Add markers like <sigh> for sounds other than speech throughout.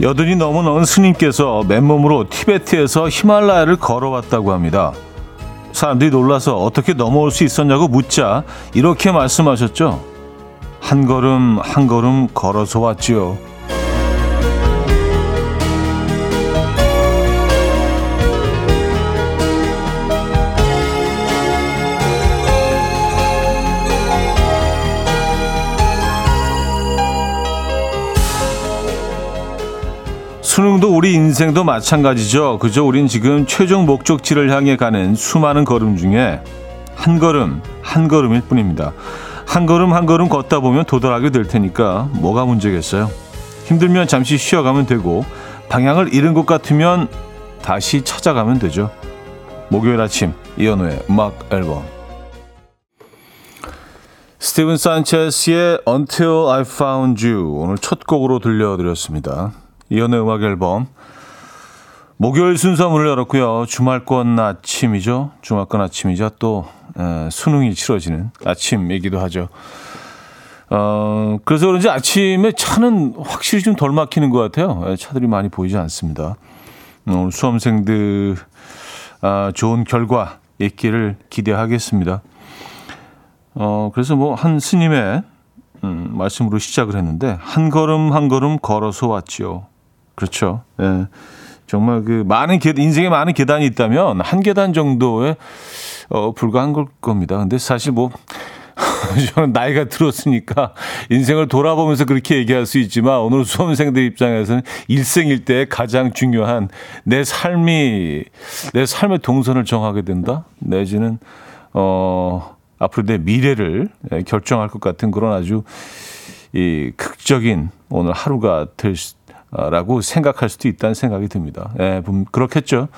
여든이 넘은 어느 스님께서 맨몸으로 티베트에서 히말라야를 걸어왔다고 합니다. 사람들이 놀라서 어떻게 넘어올 수 있었냐고 묻자 이렇게 말씀하셨죠. 한 걸음 한 걸음 걸어서 왔지요. 수능도 우리 인생도 마찬가지죠. 그저 우린 지금 최종 목적지를 향해 가는 수많은 걸음 중에 한 걸음, 한 걸음일 뿐입니다. 한 걸음 한 걸음 걷다 보면 도달하게 될 테니까 뭐가 문제겠어요. 힘들면 잠시 쉬어가면 되고 방향을 잃은 것 같으면 다시 찾아가면 되죠. 목요일 아침 이현우의 음악 앨범 스티븐 산체스의 Until I Found You 오늘 첫 곡으로 들려드렸습니다. 이연의 음악 앨범 목요일 순서 문을 열었고요. 주말권 아침이죠. 주말권 아침이자 또 에, 수능이 치러지는 아침이기도 하죠. 어, 그래서 그런지 아침에 차는 확실히 좀 덜 막히는 것 같아요. 에, 차들이 많이 보이지 않습니다. 오늘 수험생들 아, 좋은 결과 있기를 기대하겠습니다. 어, 그래서 뭐 한 스님의 음, 말씀으로 시작을 했는데 한 걸음 한 걸음 걸어서 왔지요. 그렇죠. 예. 정말 그 많은 계, 인생에 많은 계단이 있다면 한 계단 정도에 어, 불과한 걸 겁니다. 근데 사실 뭐 <laughs> 저는 나이가 들었으니까 인생을 돌아보면서 그렇게 얘기할 수 있지만 오늘 수험생들 입장에서는 일생일대 가장 중요한 내 삶이 내 삶의 동선을 정하게 된다 내지는 어 앞으로 내 미래를 결정할 것 같은 그런 아주 이 극적인 오늘 하루가 될 라고 생각할 수도 있다는 생각이 듭니다. 예, 그렇겠죠.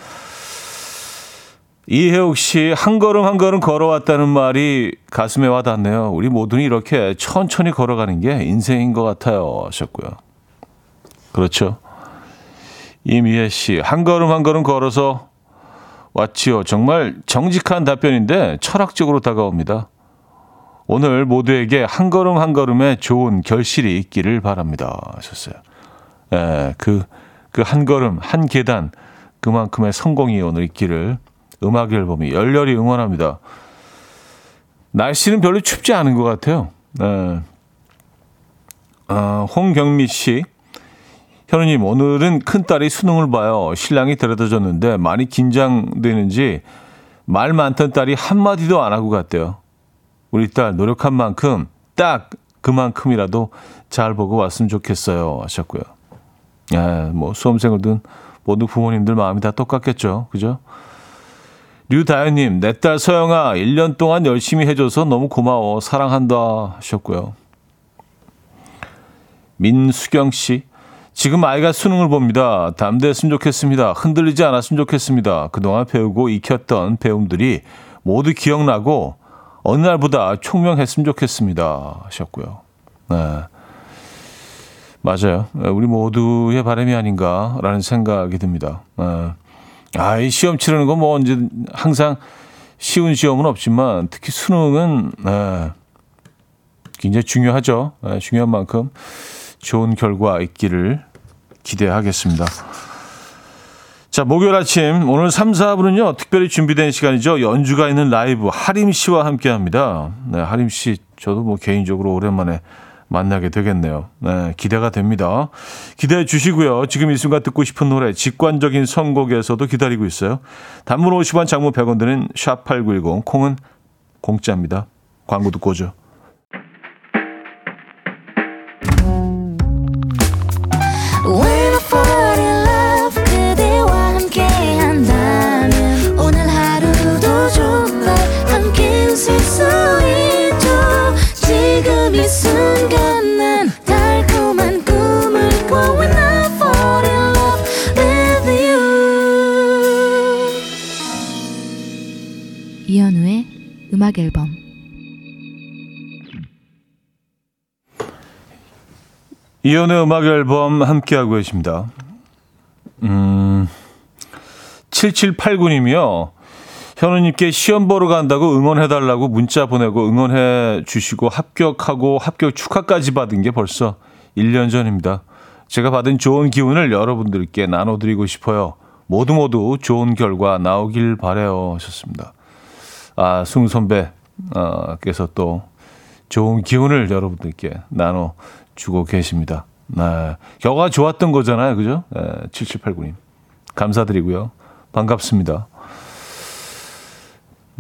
이혜옥 씨, 한 걸음 한 걸음 걸어왔다는 말이 가슴에 와닿네요. 우리 모두는 이렇게 천천히 걸어가는 게 인생인 것 같아요. 하셨고요. 그렇죠. 이미혜 씨, 한 걸음 한 걸음 걸어서 왔지요. 정말 정직한 답변인데 철학적으로 다가옵니다. 오늘 모두에게 한 걸음 한 걸음의 좋은 결실이 있기를 바랍니다. 하셨어요. 예, 그, 그 한 걸음, 한 계단, 그만큼의 성공이 오늘 있기를 음악 앨범이 열렬히 응원합니다. 날씨는 별로 춥지 않은 것 같아요. 예. 어, 홍경미 씨. 현우님, 오늘은 큰딸이 수능을 봐요. 신랑이 데려다 줬는데 많이 긴장되는지 말 많던 딸이 한마디도 안 하고 갔대요. 우리 딸 노력한 만큼 딱 그만큼이라도 잘 보고 왔으면 좋겠어요. 하셨고요. 예, 뭐 수험생들든 모두 부모님들 마음이 다 똑같겠죠. 그죠? 류다현님, 내 딸 서영아, 1년 동안 열심히 해줘서 너무 고마워. 사랑한다. 하셨고요. 민수경 씨, 지금 아이가 수능을 봅니다. 담대했으면 좋겠습니다. 흔들리지 않았으면 좋겠습니다. 그동안 배우고 익혔던 배움들이 모두 기억나고 어느 날보다 총명했으면 좋겠습니다. 하셨고요. 네. 맞아요. 우리 모두의 바람이 아닌가라는 생각이 듭니다. 어. 아, 이 시험 치르는 건 뭐 언제 항상 쉬운 시험은 없지만 특히 수능은 네, 굉장히 중요하죠. 네, 중요한 만큼 좋은 결과 있기를 기대하겠습니다. 자, 목요일 아침 오늘 3, 4분은요. 특별히 준비된 시간이죠. 연주가 있는 라이브 하림 씨와 함께 합니다. 네, 하림 씨 저도 뭐 개인적으로 오랜만에 만나게 되겠네요. 네, 기대가 됩니다. 기대해 주시고요. 지금 이 순간 듣고 싶은 노래 직관적인 선곡에서도 기다리고 있어요. 단문 50원, 장문 100원 드는 샵8910 콩은 공짜입니다. 광고 듣고 오죠. 음악 앨범 이연의 음악 앨범 함께하고 계십니다. 음, 7789님이요. 현우님께 시험 보러 간다고 응원해달라고 문자 보내고 응원해 주시고 합격하고 합격 축하까지 받은 게 벌써 1년 전입니다. 제가 받은 좋은 기운을 여러분들께 나눠드리고 싶어요. 모두 모두 좋은 결과 나오길 바래요. 하셨습니다. 아, 승우 선배께서 또 좋은 기운을 여러분들께 나눠 주고 계십니다. 네. 결과 좋았던 거잖아요. 그죠? 네, 7789님. 감사드리고요. 반갑습니다.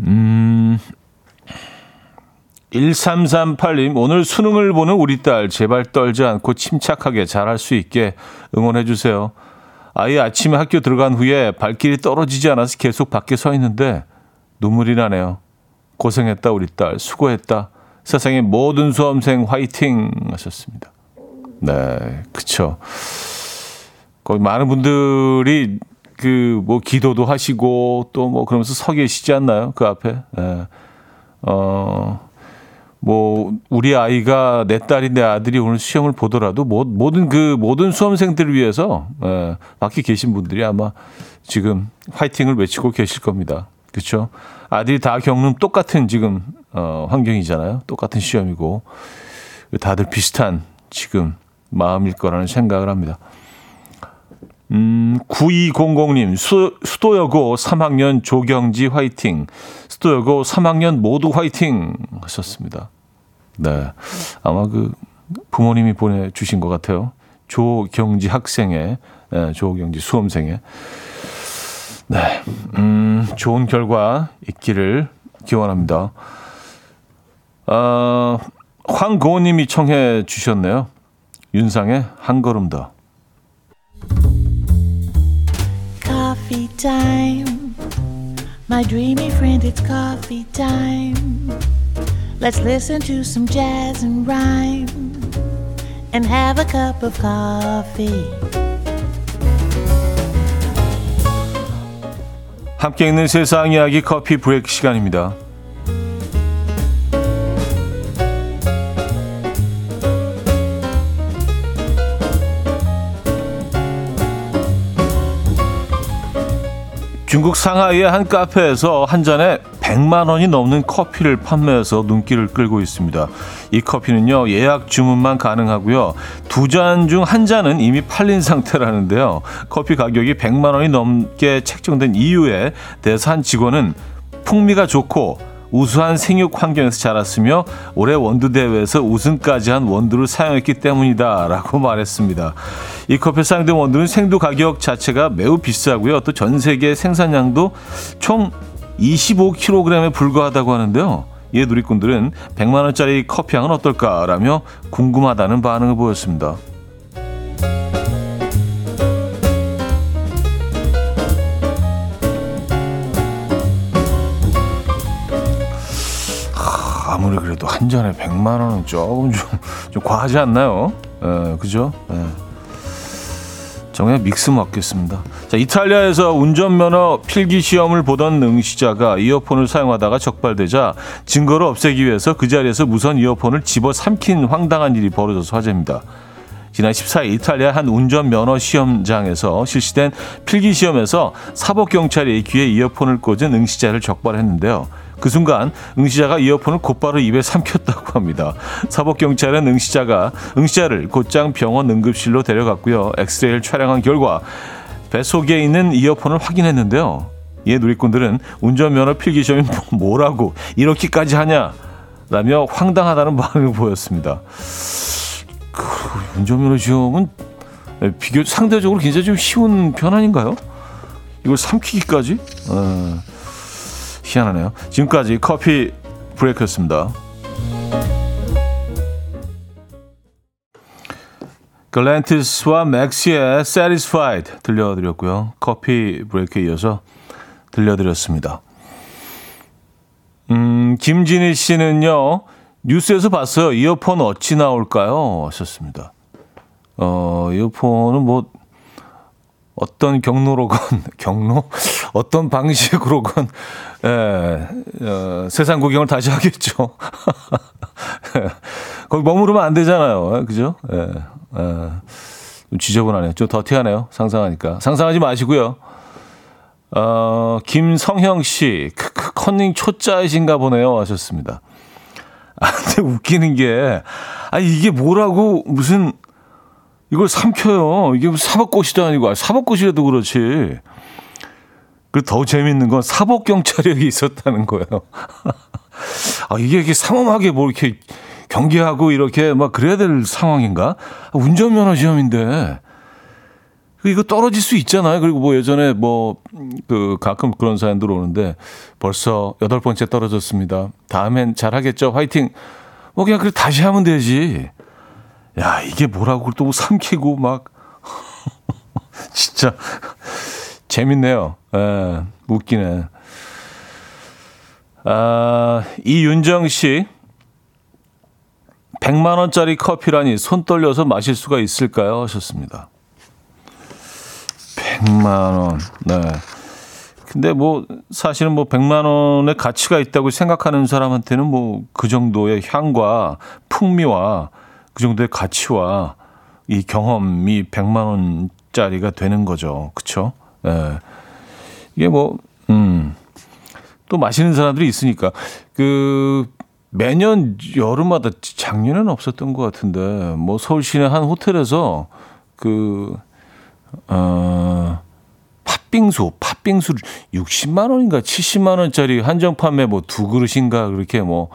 음, 1338님, 오늘 수능을 보는 우리 딸, 제발 떨지 않고 침착하게 잘할 수 있게 응원해주세요. 아이 아침에 학교 들어간 후에 발길이 떨어지지 않아서 계속 밖에 서 있는데 눈물이 나네요. 고생했다, 우리 딸. 수고했다. 세상의 모든 수험생 화이팅 하셨습니다. 네, 그쵸. 거기 많은 분들이 그 뭐 기도도 하시고 또 뭐 그러면서 서 계시지 않나요? 그 앞에. 네. 어, 뭐 우리 아이가 내 딸이 내 아들이 오늘 시험을 보더라도 모든 그 모든 수험생들을 위해서 예, 밖에 계신 분들이 아마 지금 화이팅을 외치고 계실 겁니다. 그렇죠? 아들이 다 겪는 똑같은 지금 어, 환경이잖아요. 똑같은 시험이고 다들 비슷한 지금 마음일 거라는 생각을 합니다. 음, 9200님, 수, 수도여고 3학년 조경지 화이팅. 수도여고 3학년 모두 화이팅 하셨습니다. 네. 아마 그 부모님이 보내주신 것 같아요. 조경지 학생의, 네, 조경지 수험생의. 네. 음, 좋은 결과 있기를 기원합니다. 어, 황고님이 청해 주셨네요. 윤상의 한 걸음 더. Coffee time. My dreamy friend, it's coffee time. Let's listen to some jazz and rhyme and have a cup of coffee. 함께 있는 세상 이야기 커피 브레이크 시간입니다. 중국 상하이의 한 카페에서 한 잔에 100만 원이 넘는 커피를 판매해서 눈길을 끌고 있습니다. 이 커피는요, 예약 주문만 가능하고요. 두 잔 중 한 잔은 이미 팔린 상태라는데요. 커피 가격이 100만 원이 넘게 책정된 이유에 한 직원은 풍미가 좋고 우수한 생육 환경에서 자랐으며 올해 원두 대회에서 우승까지 한 원두를 사용했기 때문이다라고 <laughs> 말했습니다. 이 커피에 사용된 원두는 생두 가격 자체가 매우 비싸고요. 또 전 세계 생산량도 총 25kg에 불과하다고 하는데요. 이에 누리꾼들은 100만 원짜리 커피향은 어떨까라며 궁금하다는 반응을 보였습니다. 아무리 그래도 한 잔에 100만 원은 조금 좀, 좀 과하지 않나요? 에, 예, 그죠? 에. 예. 정말 믹스 먹겠습니다. 자, 이탈리아에서 운전면허 필기 시험을 보던 응시자가 이어폰을 사용하다가 적발되자 증거를 없애기 위해서 그 자리에서 무선 이어폰을 집어 삼킨 황당한 일이 벌어져서 화제입니다. 지난 14일 이탈리아 한 운전면허 시험장에서 실시된 필기 시험에서 사법 경찰이 귀에 이어폰을 꽂은 응시자를 적발했는데요. 그 순간 응시자가 이어폰을 곧바로 입에 삼켰다고 합니다. 사법경찰은 응시자가 응시자를 곧장 병원 응급실로 데려갔고요. 엑스레이를 촬영한 결과 뱃속에 있는 이어폰을 확인했는데요. 이에 누리꾼들은 운전면허 필기시험이 뭐라고 이렇게까지 하냐 라며 황당하다는 반응을 보였습니다. 그 운전면허 시험은 비교 상대적으로 굉장히 좀 쉬운 편 아닌가요? 이걸 삼키기까지? 어. 희한하네요. 지금까지 커피 브레이크였습니다. 글렌티스와 맥시의 Satisfied 들려드렸고요. 커피 브레이크에 이어서 들려드렸습니다. 음, 김진희 씨는요, 뉴스에서 봤어요. 이어폰 어찌 나올까요? 하셨습니다. 어, 이어폰은 뭐, 어떤 경로로건 <laughs> 경로 어떤 방식으로건 예, 어, 세상 구경을 다시 하겠죠. <laughs> 거기 머무르면 안 되잖아요. 그죠? 예, 예. 좀 지저분하네요. 좀 더티하네요. 상상하니까. 상상하지 마시고요. 어, 김성형 씨, 크크, 컨닝 초짜이신가 보네요. 하셨습니다. 아, 근데 웃기는 게, 아, 이게 뭐라고, 무슨, 이걸 삼켜요. 이게 사법고시도 아니고 사법고시라도 그렇지. 그 더 재밌는 건 사법 경찰력이 있었다는 거예요. <laughs> 아 이게 이렇게 삼엄하게 뭐 이렇게 경계하고 이렇게 막 그래야 될 상황인가? 운전면허 시험인데 이거 떨어질 수 있잖아요. 그리고 뭐 예전에 뭐 그 가끔 그런 사연들 오는데 벌써 여덟 번째 떨어졌습니다. 다음엔 잘하겠죠. 화이팅. 뭐 그냥 그래 다시 하면 되지. 야 이게 뭐라고 또 삼키고 막 <laughs> 진짜 재밌네요. 예, 웃기네. 아, 이윤정 씨. 100만 원짜리 커피라니 손 떨려서 마실 수가 있을까요? 하셨습니다. 100만 원. 네. 근데 뭐 사실은 뭐 100만 원의 가치가 있다고 생각하는 사람한테는 뭐 그 정도의 향과 풍미와 그 정도의 가치와 이 경험이 100만 원짜리가 되는 거죠. 그렇죠? 예. 네. 이게 뭐 음. 또 마시는 사람들이 있으니까 그 매년 여름마다 작년에는 없었던 것 같은데 뭐 서울 시내 한 호텔에서 그 어, 팥빙수, 팥빙수 60만 원인가 70만 원짜리 한정 판매 뭐 두 그릇인가 그렇게 뭐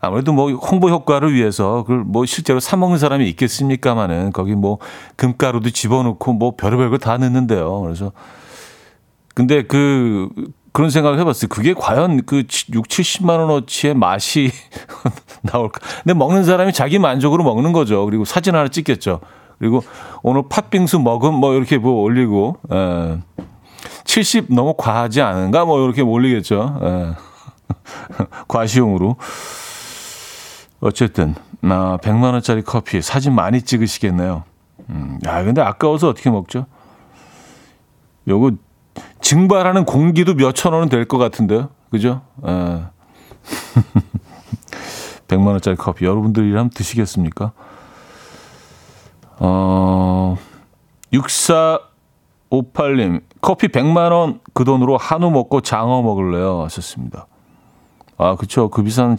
아무래도 뭐 홍보 효과를 위해서 그걸 뭐 실제로 사 먹는 사람이 있겠습니까마는 거기 뭐 금가루도 집어넣고 뭐 별의별 거다 넣는데요. 그래서 근데 그 그런 생각을 해봤어요. 그게 과연 그 6, 70만 원어치의 맛이 <laughs> 나올까? 근데 먹는 사람이 자기 만족으로 먹는 거죠. 그리고 사진 하나 찍겠죠. 그리고 오늘 팥빙수 먹음 뭐 이렇게 뭐 올리고 에, 예. 70 너무 과하지 않은가 뭐 이렇게 올리겠죠. 에. 예. <laughs> 과시용으로. 어쨌든 나 아, 100만 원짜리 커피 사진 많이 찍으시겠네요. 음, 야 근데 아까워서 어떻게 먹죠? 요거 증발하는 공기도 몇천 원은 될 것 같은데요. 그죠? <laughs> 에. 100만 원짜리 커피 여러분들이랑 드시겠습니까? 어, 6458님, 커피 100만 원 그 돈으로 한우 먹고 장어 먹을래요? 하셨습니다. 아, 그쵸. 그 비싼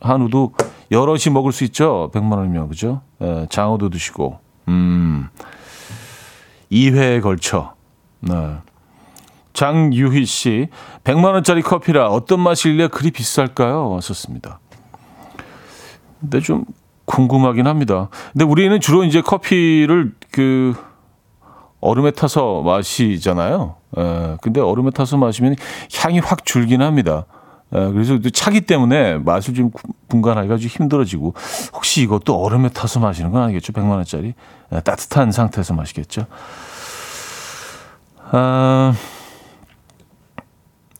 한우도 여럿이 먹을 수 있죠? 100만 원이면, 그죠? 예, 장어도 드시고, 음, 2회에 걸쳐. 네. 장유희 씨, 100만 원짜리 커피라 어떤 맛일래 그리 비쌀까요? 왔었습니다. 근데 좀 궁금하긴 합니다. 근데 우리는 주로 이제 커피를 그 얼음에 타서 마시잖아요. 에, 예, 근데 얼음에 타서 마시면 향이 확 줄긴 합니다. 에, 예, 그래서 차기 때문에 맛을 좀 분간하기가 좀 힘들어지고 혹시 이것도 얼음에 타서 마시는 건 아니겠죠? 100만 원짜리 에, 예, 따뜻한 상태에서 마시겠죠? 아,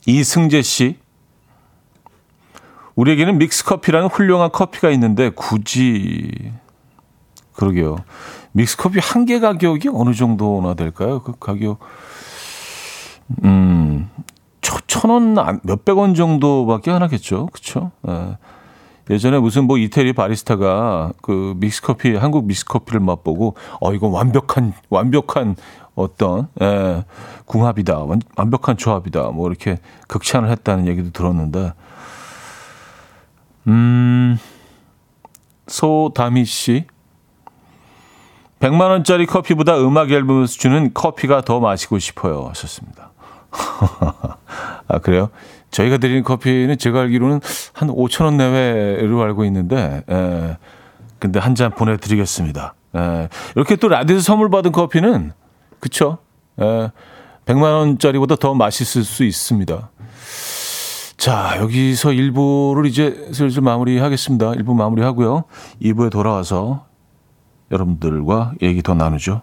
이승재 씨 우리에게는 믹스커피라는 훌륭한 커피가 있는데 굳이 그러게요. 믹스커피 한 개 가격이 어느 정도나 될까요? 그 가격 음. 천 원, 몇백 원 정도밖에 안 하겠죠. 그쵸? 예. 예전에 무슨 뭐 이태리 바리스타가 그 믹스커피, 한국 믹스커피를 맛보고, 어, 이건 완벽한, 완벽한 어떤, 예, 궁합이다. 완, 완벽한 조합이다. 뭐 이렇게 극찬을 했다는 얘기도 들었는데, 음, 소다미 씨. 100만 원짜리 커피보다 음악 앨범에서 주는 커피가 더 마시고 싶어요. 하셨습니다. <laughs> 아, 그래요? 저희가 드리는 커피는 제가 알기로는 한 5천 원 내외로 알고 있는데, 에, 예. 근데 한 잔 보내드리겠습니다. 에, 예. 이렇게 또 라디오에서 선물 받은 커피는, 그쵸? 에, 예. 100만 원짜리보다 더 맛있을 수 있습니다. 자, 여기서 1부를 이제 슬슬 마무리하겠습니다. 1부 마무리하고요. 2부에 돌아와서 여러분들과 얘기 더 나누죠.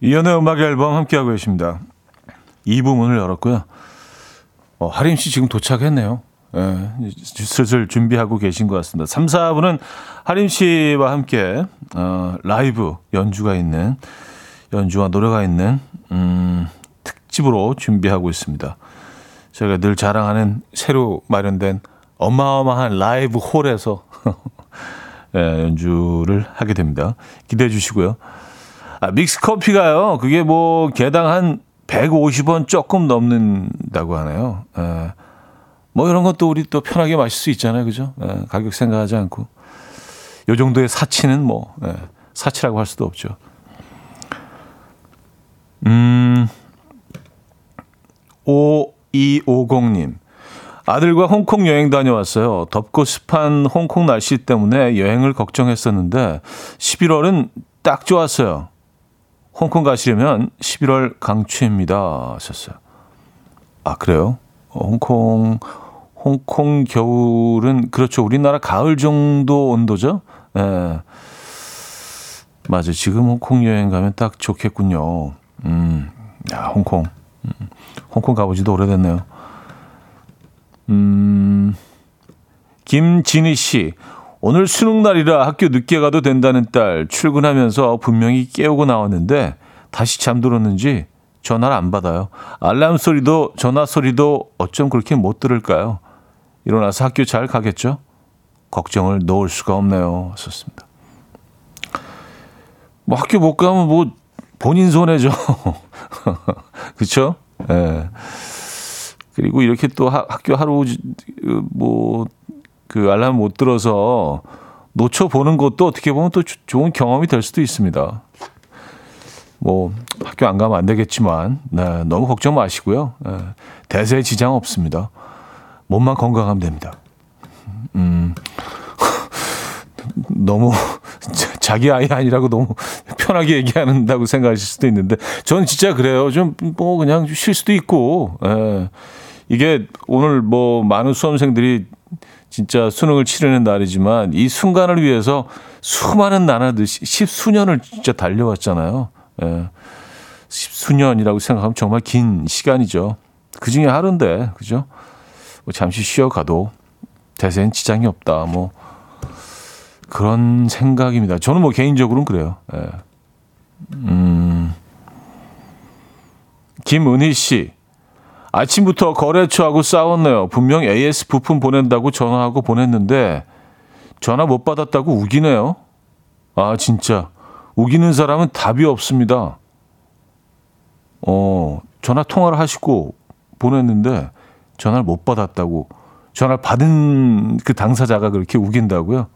이현우의 음악 앨범 함께하고 계십니다. 2부 문을 열었고요. 어, 하림 씨 지금 도착했네요. 예, 슬슬 준비하고 계신 것 같습니다. 3, 4부는 하림 씨와 함께 어, 라이브 연주가 있는 연주와 노래가 있는 음, 특집으로 준비하고 있습니다. 저희가 늘 자랑하는 새로 마련된 어마어마한 라이브 홀에서 <laughs> 예, 연주를 하게 됩니다. 기대해 주시고요. 아, 믹스 커피가요. 그게 뭐 개당 한 150원 조금 넘는다고 하네요. 예. 뭐 이런 것도 우리 또 편하게 마실 수 있잖아요. 그죠? 예, 가격 생각하지 않고. 요 정도의 사치는 뭐, 예, 사치라고 할 수도 없죠. 음, 5250님. 아들과 홍콩 여행 다녀왔어요. 덥고 습한 홍콩 날씨 때문에 여행을 걱정했었는데 11월은 딱 좋았어요. 홍콩 가시려면 11월 강추입니다. 하셨어요. 아, 그래요? 어, 홍콩, 홍콩 겨울은, 그렇죠. 우리나라 가을 정도 온도죠? 예. 네. 맞아요. 지금 홍콩 여행 가면 딱 좋겠군요. 음, 야, 홍콩. 음, 홍콩 가보지도 오래됐네요. 음, 김진희 씨. 오늘 수능 날이라 학교 늦게 가도 된다는 딸 출근하면서 분명히 깨우고 나왔는데 다시 잠들었는지 전화를 안 받아요. 알람 소리도 전화 소리도 어쩜 그렇게 못 들을까요? 일어나서 학교 잘 가겠죠? 걱정을 놓을 수가 없네요. 썼습니다. 뭐 학교 못 가면 뭐 본인 손해죠. <laughs> 그렇죠? 예. 네. 그리고 이렇게 또 하, 학교 하루 뭐 그 알람 못 들어서 놓쳐 보는 것도 어떻게 보면 또 좋은 경험이 될 수도 있습니다. 뭐 학교 안 가면 안 되겠지만 네, 너무 걱정 마시고요. 네, 대세에 지장 없습니다. 몸만 건강하면 됩니다. 음, <laughs> 너무 자기 아이 아니라고 너무 편하게 얘기한다고 생각하실 수도 있는데 저는 진짜 그래요. 좀 뭐 그냥 쉴 수도 있고 예. 이게 오늘 뭐 많은 수험생들이 진짜 수능을 치르는 날이지만 이 순간을 위해서 수많은 나라들 십수년을 진짜 달려왔잖아요. 예. 십수년이라고 생각하면 정말 긴 시간이죠. 그 중에 하루인데, 그죠? 뭐 잠시 쉬어가도 대세엔 지장이 없다. 뭐 그런 생각입니다. 저는 뭐 개인적으로는 그래요. 예. 음. 김은희 씨. 아침부터 거래처하고 싸웠네요. 분명 AS 부품 보낸다고 전화하고 보냈는데 전화 못 받았다고 우기네요. 아, 진짜. 우기는 사람은 답이 없습니다. 어, 전화 통화를 하시고 보냈는데 전화를 못 받았다고. 전화를 받은 그 당사자가 그렇게 우긴다고요?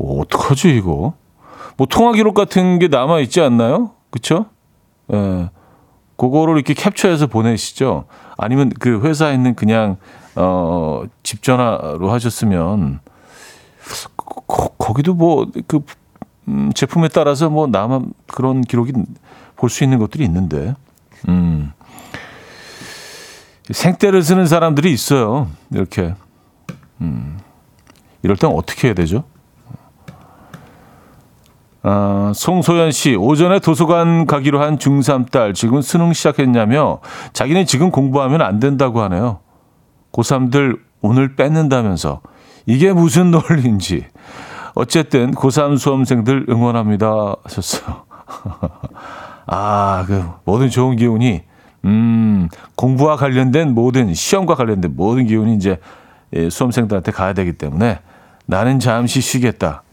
어, 어떡하지, 이거? 뭐 통화 기록 같은 게 남아 있지 않나요? 그쵸? 예. 그거를 이렇게 캡처해서 보내시죠. 아니면 그 회사에 있는 그냥 어, 집 전화로 하셨으면 거, 거기도 뭐그 음, 제품에 따라서 뭐 남아 그런 기록이 볼 수 있는 것들이 있는데. 음. 생떼를 쓰는 사람들이 있어요. 이렇게. 음. 이럴 땐 어떻게 해야 되죠? 아, 송소연 씨, 오전에 도서관 가기로 한 중3 딸, 지금 수능 시작했냐며 자기는 지금 공부하면 안 된다고 하네요. 고3들 오늘 뺏는다면서. 이게 무슨 <laughs> 논리인지. 어쨌든 고3 수험생들 응원합니다. 하셨어요. <laughs> 아, 그 모든 좋은 기운이, 음, 공부와 관련된 모든, 시험과 관련된 모든 기운이 이제 예, 수험생들한테 가야 되기 때문에 나는 잠시 쉬겠다.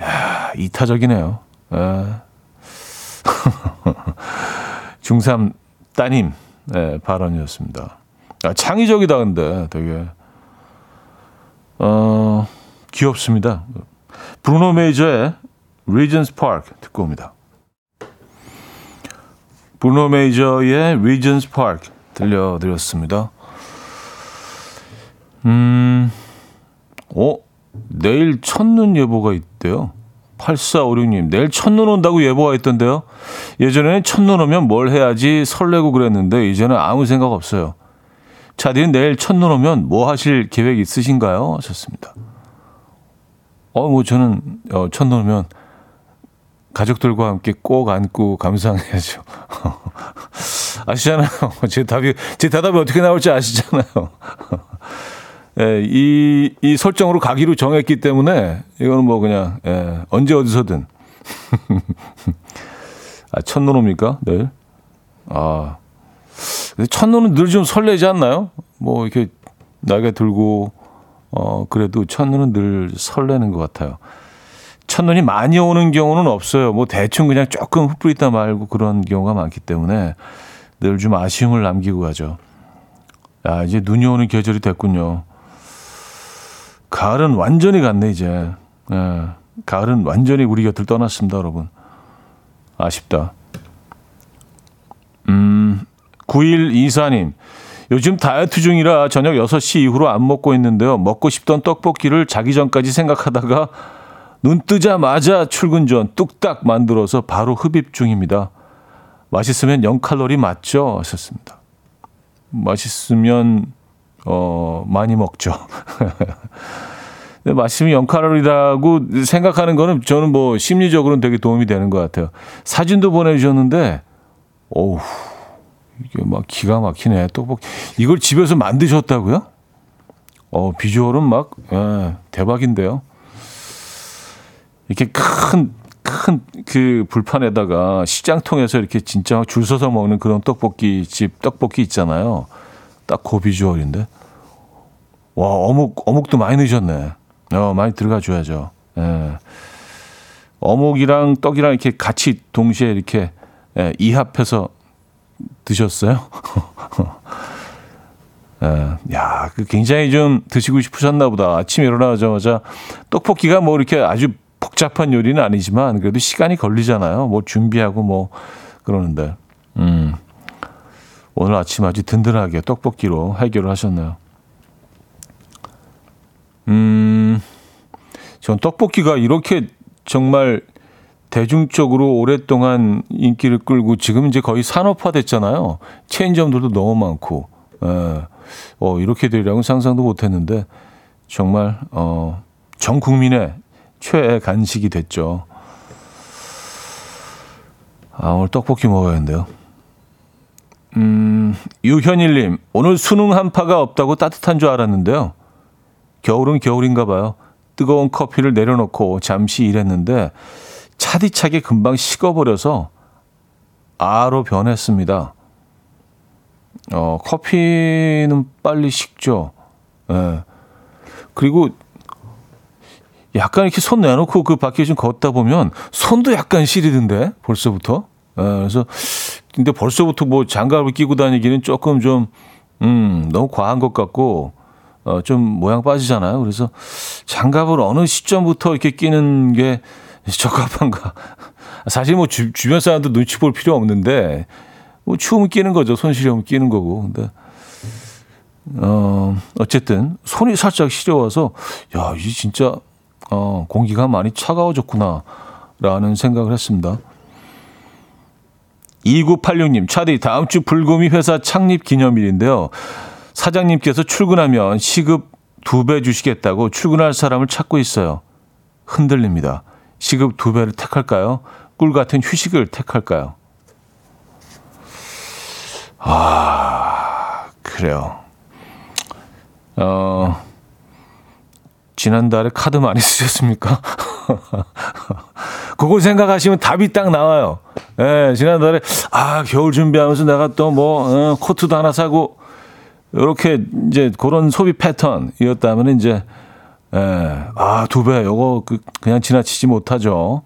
야, 이타적이네요. <laughs> 중3 따님 네, 발언이었습니다. 아, 창의적이다, 근데 되게. 어, 귀엽습니다. Bruno Major의 Regent's Park 듣고 옵니다. Bruno Major의 Regent's Park 들려드렸습니다. 음, 어, 내일 첫눈 예보가 있 대요. 8456님, 내일 첫눈 온다고 예보가 있던데요. 예전에는 첫눈 오면 뭘 해야지 설레고 그랬는데, 이제는 아무 생각 없어요. 차디는 내일 첫눈 오면 뭐 하실 계획 있으신가요? 하셨습니다. 어, 뭐 저는, 어, 첫눈 오면 가족들과 함께 꼭 안고 감상해야죠. <laughs> 아시잖아요. <laughs> 제 답이, 제 대답이 어떻게 나올지 아시잖아요. <laughs> 예, 이, 이 설정으로 가기로 정했기 때문에 이거는 뭐 그냥 예, 언제 어디서든 <laughs> 아, 첫눈옵니까? 네. 아, 첫눈은 늘 좀 설레지 않나요? 뭐 이렇게 나이가 들고 어 그래도 첫눈은 늘 설레는 것 같아요. 첫눈이 많이 오는 경우는 없어요. 뭐 대충 그냥 조금 흩뿌리다 말고 그런 경우가 많기 때문에 늘 좀 아쉬움을 남기고 가죠. 야, 이제 눈이 오는 계절이 됐군요. 가을은 완전히 갔네, 이제. 예, 가을은 완전히 우리 곁을 떠났습니다, 여러분. 아쉽다. 음, 9124님. 요즘 다이어트 중이라 저녁 6시 이후로 안 먹고 있는데요. 먹고 싶던 떡볶이를 자기 전까지 생각하다가 눈 뜨자마자 출근 전 뚝딱 만들어서 바로 흡입 중입니다. 맛있으면 0칼로리 맞죠? 하셨습니다. 맛있으면 어 많이 먹죠. <laughs> 맛있으면 0칼로리라고 생각하는 거는 저는 뭐 심리적으로는 되게 도움이 되는 것 같아요. 사진도 보내주셨는데, 어우, 이게 막 기가 막히네. 떡볶이. 이걸 집에서 만드셨다고요? 어, 비주얼은 막, 예, 대박인데요. 이렇게 큰 큰 그 불판에다가 시장통에서 이렇게 진짜 줄 서서 먹는 그런 떡볶이 집 떡볶이 있잖아요. 딱 그 비주얼인데. 와, 어묵, 어묵도 많이 넣으셨네. 어, 많이 들어가 줘야죠. 예. 어묵이랑 떡이랑 이렇게 같이 동시에 이렇게 예, 이합해서 드셨어요? <laughs> 예, 야, 그 굉장히 좀 드시고 싶으셨나 보다. 아침에 일어나자마자 떡볶이가 뭐 이렇게 아주 복잡한 요리는 아니지만 그래도 시간이 걸리잖아요. 뭐 준비하고 뭐 그러는데. 음. 오늘 아침 아주 든든하게 떡볶이로 해결을 하셨네요. 음. 전 떡볶이가 이렇게 정말 대중적으로 오랫동안 인기를 끌고 지금 이제 거의 산업화 됐잖아요. 체인점들도 너무 많고. 예. 어, 이렇게 되리라고는 상상도 못 했는데 정말 어, 전 국민의 최애 간식이 됐죠. 아, 오늘 떡볶이 먹어야겠는데요. 음, 유현일님, 오늘 수능 한파가 없다고 따뜻한 줄 알았는데요. 겨울은 겨울인가 봐요. 뜨거운 커피를 내려놓고 잠시 일했는데 차디차게 금방 식어버려서 아로 변했습니다. 어, 커피는 빨리 식죠. 예. 그리고 약간 이렇게 손 내놓고 그 밖에 좀 걷다 보면 손도 약간 시리던데 벌써부터. 예, 그래서 근데 벌써부터 뭐 장갑을 끼고 다니기는 조금 좀 음, 너무 과한 것 같고 어, 좀 모양 빠지잖아요. 그래서 장갑을 어느 시점부터 이렇게 끼는 게 적합한가. <laughs> 사실 뭐 주, 주변 사람도 눈치 볼 필요 없는데 뭐 추우면 끼는 거죠. 손 시려면 끼는 거고. 근데 어, 어쨌든 손이 살짝 시려워서 야, 이 진짜 어, 공기가 많이 차가워졌구나. 라는 생각을 했습니다. 2986님, 차디, 다음 주 불금이 회사 창립 기념일인데요. 사장님께서 출근하면 시급 두 배 주시겠다고 출근할 사람을 찾고 있어요. 흔들립니다. 시급 두 배를 택할까요? 꿀 같은 휴식을 택할까요? 아, 그래요. 어, 지난달에 카드 많이 쓰셨습니까? <laughs> 그걸 생각하시면 답이 딱 나와요. 예, 지난달에, 아, 겨울 준비하면서 내가 또 뭐, 어, 코트도 하나 사고, 이렇게 이제 그런 소비 패턴이었다면 이제, 예, 아, 두 배, 요거 그, 그냥 지나치지 못하죠.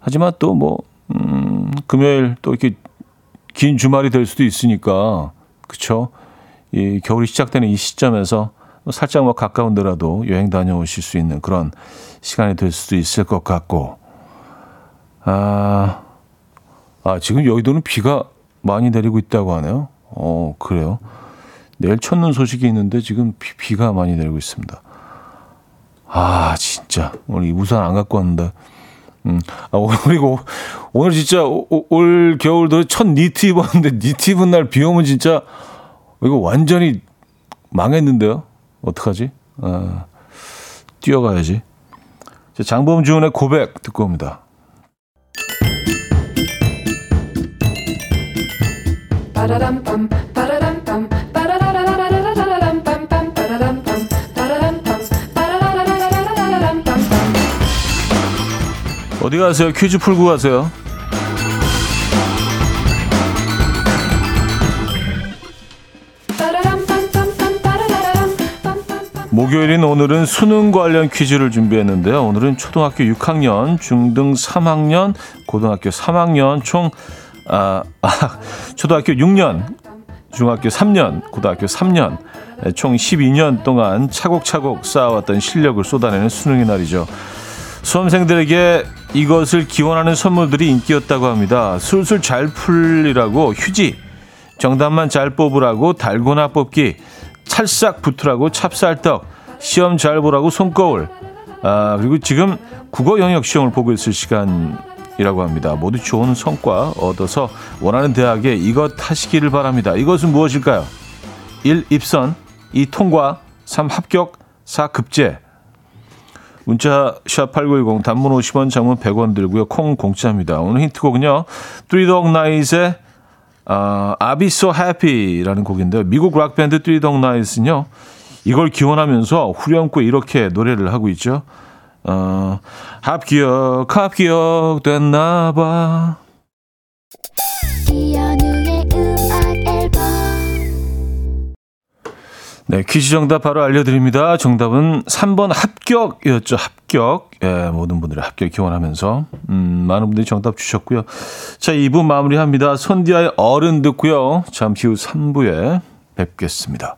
하지만 또 뭐, 음, 금요일 또 이렇게 긴 주말이 될 수도 있으니까, 그쵸? 이 겨울이 시작되는 이 시점에서 살짝 뭐 가까운 데라도 여행 다녀오실 수 있는 그런 시간이 될 수도 있을 것 같고, 아, 아, 지금 여의도는 비가 많이 내리고 있다고 하네요. 어, 그래요. 내일 첫눈 소식이 있는데 지금 비, 비가 많이 내리고 있습니다. 아, 진짜. 오늘 이 우산 안 갖고 왔는데. 음, 아, <laughs> 그리고 오늘 진짜 오, 올 겨울 들어 첫 니트 입었는데 니트 입은 날 비 오면 진짜 이거 완전히 망했는데요. 어떡하지? 아, 뛰어가야지. 장범준의 고백 듣고 옵니다. 어디 가세요? 퀴즈 풀고 가세요. 목요일인 오늘은 수능 관련 퀴즈를 준비했는데요. 오늘은 초등학교 6학년, 중등 3학년, 고등학교 3학년 총 아, 아 초등학교 6년, 중학교 3년, 고등학교 3년 총 12년 동안 차곡차곡 쌓아왔던 실력을 쏟아내는 수능의 날이죠. 수험생들에게 이것을 기원하는 선물들이 인기였다고 합니다. 술술 잘 풀리라고 휴지, 정답만 잘 뽑으라고 달고나 뽑기, 찰싹 붙으라고 찹쌀떡, 시험 잘 보라고 손거울. 아, 그리고 지금 국어 영역 시험을 보고 있을 시간 이라고 합니다. 모두 좋은 성과 얻어서 원하는 대학에 이것 하시기를 바랍니다. 이것은 무엇일까요? 1. 입선 2. 통과 3. 합격 4. 급제 문자 샵8910 단문 50원 장문 100원 들고요. 콩 공짜입니다. 오늘 힌트곡은요. Three Dog Night의 어, I'll be so happy라는 곡인데요. 미국 락밴드 Three Dog Night은요. 이걸 기원하면서 후렴구에 이렇게 노래를 하고 있죠. 어, 합기억, 합기억 됐나 봐. 네, 퀴즈 정답 바로 알려드립니다. 정답은 3번 합격이었죠. 합격. 예, 모든 분들의 합격 기원하면서. 음, 많은 분들이 정답 주셨고요. 자, 2부 마무리합니다. 손디아의 어른 듣고요. 잠시 후 3부에 뵙겠습니다.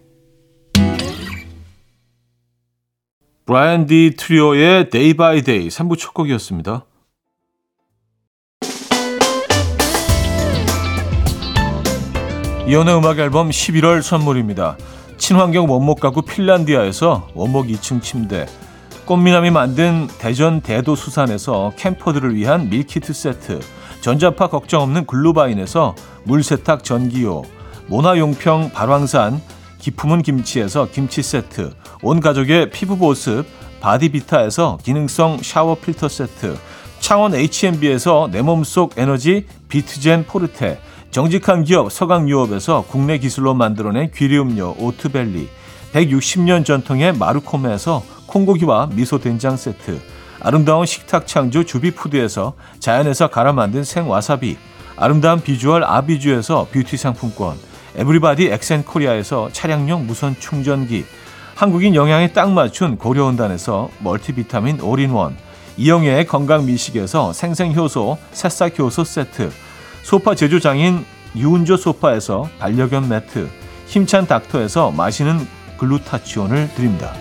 브라이언 디 트리오의 Day by Day 3부 첫 곡이었습니다. 이연의 음악 앨범 11월 선물입니다. 친환경 원목 가구 핀란디아에서 원목 2층 침대, 꽃미남이 만든 대전 대도수산에서 캠퍼들을 위한 밀키트 세트, 전자파 걱정 없는 글루바인에서 물세탁 전기요, 모나용평 발왕산 기품은 김치에서 김치 세트, 온 가족의 피부 보습 바디비타에서 기능성 샤워 필터 세트, 창원 H&B에서 내 몸속 에너지 비트젠 포르테, 정직한 기업 서강유업에서 국내 기술로 만들어낸 귀리음료 오트벨리 160년 전통의 마르코메에서 콩고기와 미소된장 세트 아름다운 식탁 창조 주비푸드에서 자연에서 갈아 만든 생와사비 아름다운 비주얼 아비주에서 뷰티 상품권 에브리바디 엑센코리아에서 차량용 무선 충전기. 한국인 영양에 딱 맞춘 고려은단에서 멀티비타민 올인원. 이영애의 건강 미식에서 생생효소 새싹효소 세트. 소파 제조장인 유운조 소파에서 반려견 매트, 힘찬 닥터에서 마시는 글루타치온을 드립니다.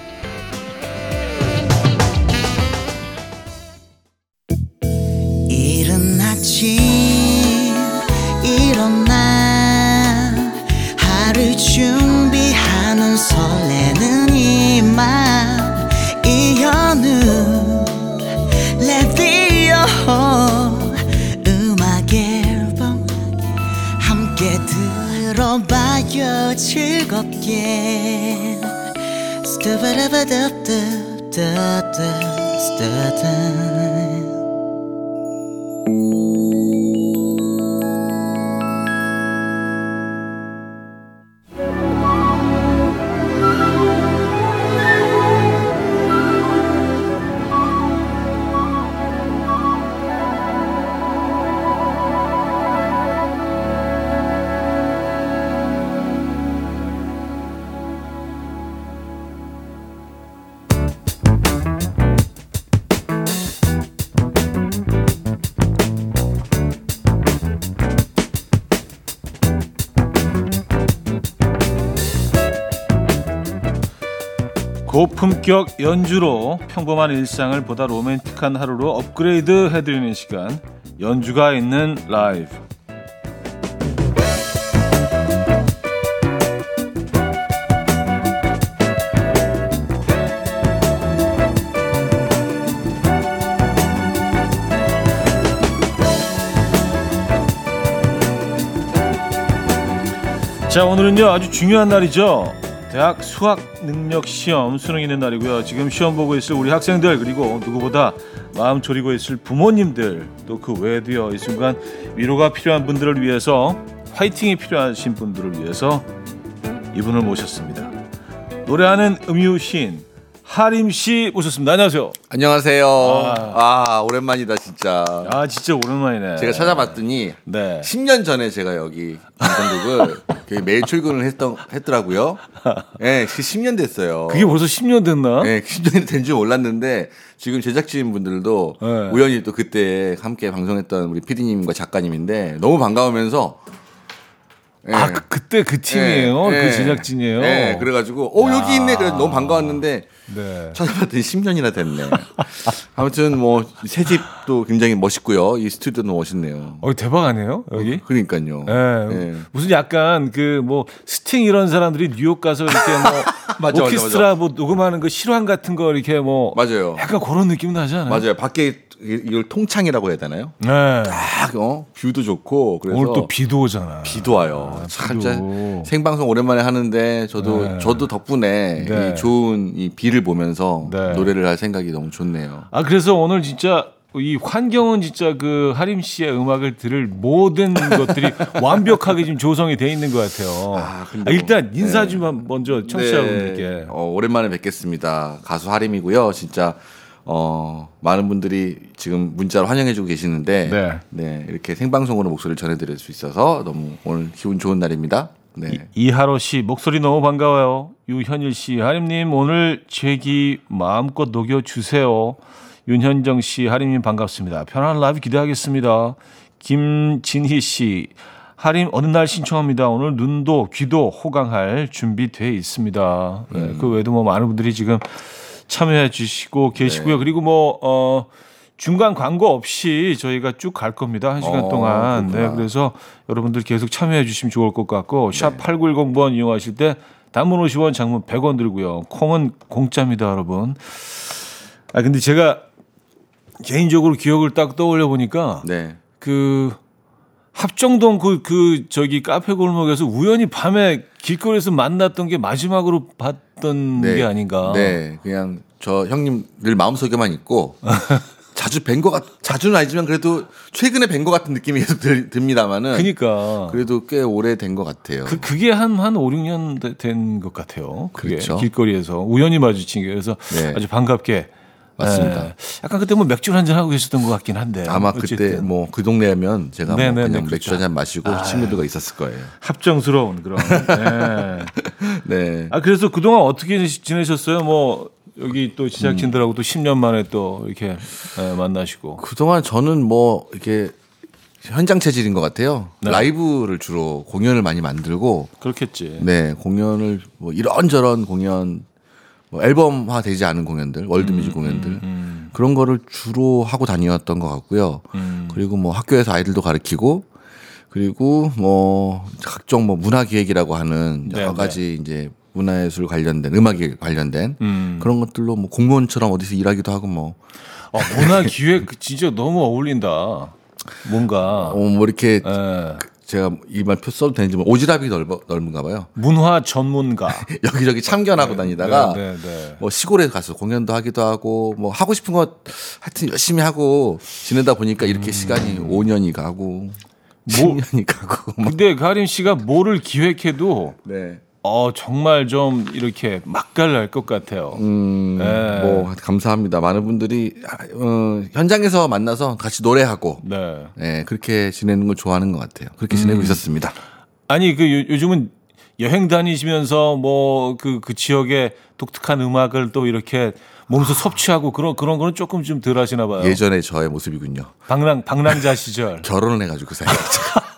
da da da da da da 고품격 연주로 평범한 일상을 보다 로맨틱한 하루로 업그레이드 해드리는 시간 연주가 있는 라이브. 자 오늘은요 아주 중요한 날이죠. 대학 수학 능력 시험 수능 있는 날이고요. 지금 시험 보고 있을 우리 학생들 그리고 누구보다 마음 졸이고 있을 부모님들 또 그 외에도요 이 순간 위로가 필요한 분들을 위해서 화이팅이 필요하신 분들을 위해서 이분을 모셨습니다. 노래하는 음유 시인 하림 씨 모셨습니다 안녕하세요 안녕하세요. 아. 아, 오랜만이다 진짜. 아 진짜 오랜만이네 제가 찾아봤더니 네 10년 전에 제가 여기 방송국을 <laughs> 그 매일 출근을 했던 했더라고요. <laughs> 예, 네, 10년 됐어요. 그게 벌써 10년 됐나? 네, 10년이 된 줄 몰랐는데 지금 제작진 분들도 네. 우연히 또 그때 함께 방송했던 우리 PD님과 작가님인데 너무 반가우면서 예. 아 그, 그때 그 팀이에요 예, 그 예. 제작진이에요 예, 그래가지고 어 여기 있네. 그래서 너무 반가웠는데 네. 찾아봤더니 10년이나 됐네. 아무튼 뭐 새 집도 굉장히 멋있고요. 이 스튜디오도 멋있네요. 어 대박 아니에요 여기? 그러니까요. 예. 예. 무슨 약간 그 뭐 스팅 이런 사람들이 뉴욕 가서 이렇게 뭐 <laughs> <laughs> 맞아, 오케스트라 뭐 녹음하는 그 실황 같은 거 이렇게 뭐 맞아요. 약간 그런 느낌 나지 않아요? 맞아요. 밖에 이- 이걸 통창이라고 해야 되나요? 네. 딱 어, 뷰도 좋고 그래서 오늘 또 비도 오잖아. 비도 와요. 아, 참 생방송 오랜만에 하는데 저도 네. 저도 덕분에 네. 이 좋은 이 비를 보면서 네. 노래를 할 생각이 너무 좋네요. 아 그래서 오늘 진짜 이 환경은 진짜 그 하림 씨의 음악을 들을 모든 것들이 <laughs> 완벽하게 지금 조성이 돼 있는 것 같아요. 아, 아, 일단 뭐, 인사 네. 좀 한- 먼저 청취자분들께. 네. 어, 오랜만에 뵙겠습니다. 가수 하림이고요. 진짜 어, 많은 분들이 지금 문자로 환영해주고 계시는데 네. 네, 이렇게 생방송으로 목소리를 전해드릴 수 있어서 너무 오늘 기분 좋은 날입니다. 네. 이 하로 씨 목소리 너무 반가워요. 유현일 씨 하림님 오늘 제기 마음껏 녹여 주세요. 윤현정 씨 하림님 반갑습니다. 편안한 라이브 기대하겠습니다. 김진희 씨 하림 어느 날 신청합니다. 오늘 눈도 귀도 호강할 준비돼 있습니다. 네, 그 외에도 뭐 많은 분들이 지금 참여해 주시고 계시고요. 그리고 뭐 어. 중간 광고 없이 저희가 쭉 갈 겁니다. 한 시간 어, 동안. 네, 그렇구나. 그래서 여러분들 계속 참여해 주시면 좋을 것 같고 샵 8910번 이용하실 때 단문 50원, 장문 100원 들고요. 콩은 공짜입니다, 여러분. 아 근데 제가 개인적으로 기억을 딱 떠올려 보니까 네. 그 합정동 그, 그 저기 카페 골목에서 우연히 밤에 길거리에서 만났던 게 마지막으로 봤던 네. 게 아닌가. 네, 그냥 저 형님 늘 마음속에만 있고 <laughs> 자주 뵌 것 같, 자주는 아니지만 그래도 최근에 뵌 것 같은 느낌이 계속 들, 듭니다만은 그니까. 그래도 꽤 오래 된 것 같아요. 그, 그게 한, 한 5, 6년 된 것 같아요. 그게 그렇죠. 길거리에서 우연히 마주친 게 그래서 네. 아주 반갑게. 맞습니다. 예. 약간 그때 뭐 맥주 한잔 하고 계셨던 것 같긴 한데. 아마 그때 어쨌든 뭐그 동네면 제가 네네, 뭐 그냥 네, 맥주 그렇죠. 한잔 마시고 친구들과 있었을 거예요. 합정스러운 그런. 네. <laughs> 네. 아, 그래서 그동안 어떻게 지내셨어요? 뭐, 여기 또 제작진들하고 또 10년 만에 또 이렇게 예, 만나시고. 그동안 저는 뭐 이렇게 현장 체질인 것 같아요. 네. 라이브를 주로 공연을 많이 만들고 그렇겠지. 네 공연을 뭐 이런저런 공연 뭐 앨범화 되지 않은 공연들 월드뮤직 공연들 그런 거를 주로 하고 다녔던 것 같고요. 그리고 뭐 학교에서 아이들도 가르치고 그리고 뭐 각종 뭐 문화 기획이라고 하는 여러 네, 가지 이제 문화예술 관련된 음악에 관련된 음. 그런 것들로 뭐 공무원처럼 어디서 일하기도 하고 뭐 어, 문화 기획 진짜 너무 어울린다. 뭔가. 어, 뭐 이렇게 예. 제가 이말 표 써도 되는지 뭐 오지랖이 넓어, 넓은가 봐요. 문화 전문가. <laughs> 여기저기 참견하고 다니다가 네, 네, 네. 뭐 시골에 가서 공연도 하기도 하고 뭐 하고 싶은 거 하여튼 열심히 하고 지내다 보니까 이렇게 시간이 5년이 가고 뭐- 10년이 가고 막 근데 가림 씨가 뭐를 기획해도 네. 어 정말 좀 이렇게 맛깔날 것 같아요. 음, 네. 뭐 감사합니다. 많은 분들이 어, 현장에서 만나서 같이 노래하고 네. 네, 그렇게 지내는 걸 좋아하는 것 같아요. 그렇게 지내고 있었습니다. 아니 그 요, 요즘은 여행 다니시면서 뭐그그 지역의 독특한 음악을 또 이렇게 몸소 섭취하고 그런 그런 거는 조금 좀 덜 하시나 봐요. 예전에 저의 모습이군요. 방랑 방랑자 시절. <laughs> 결혼을 해가지고 그 사이 <laughs>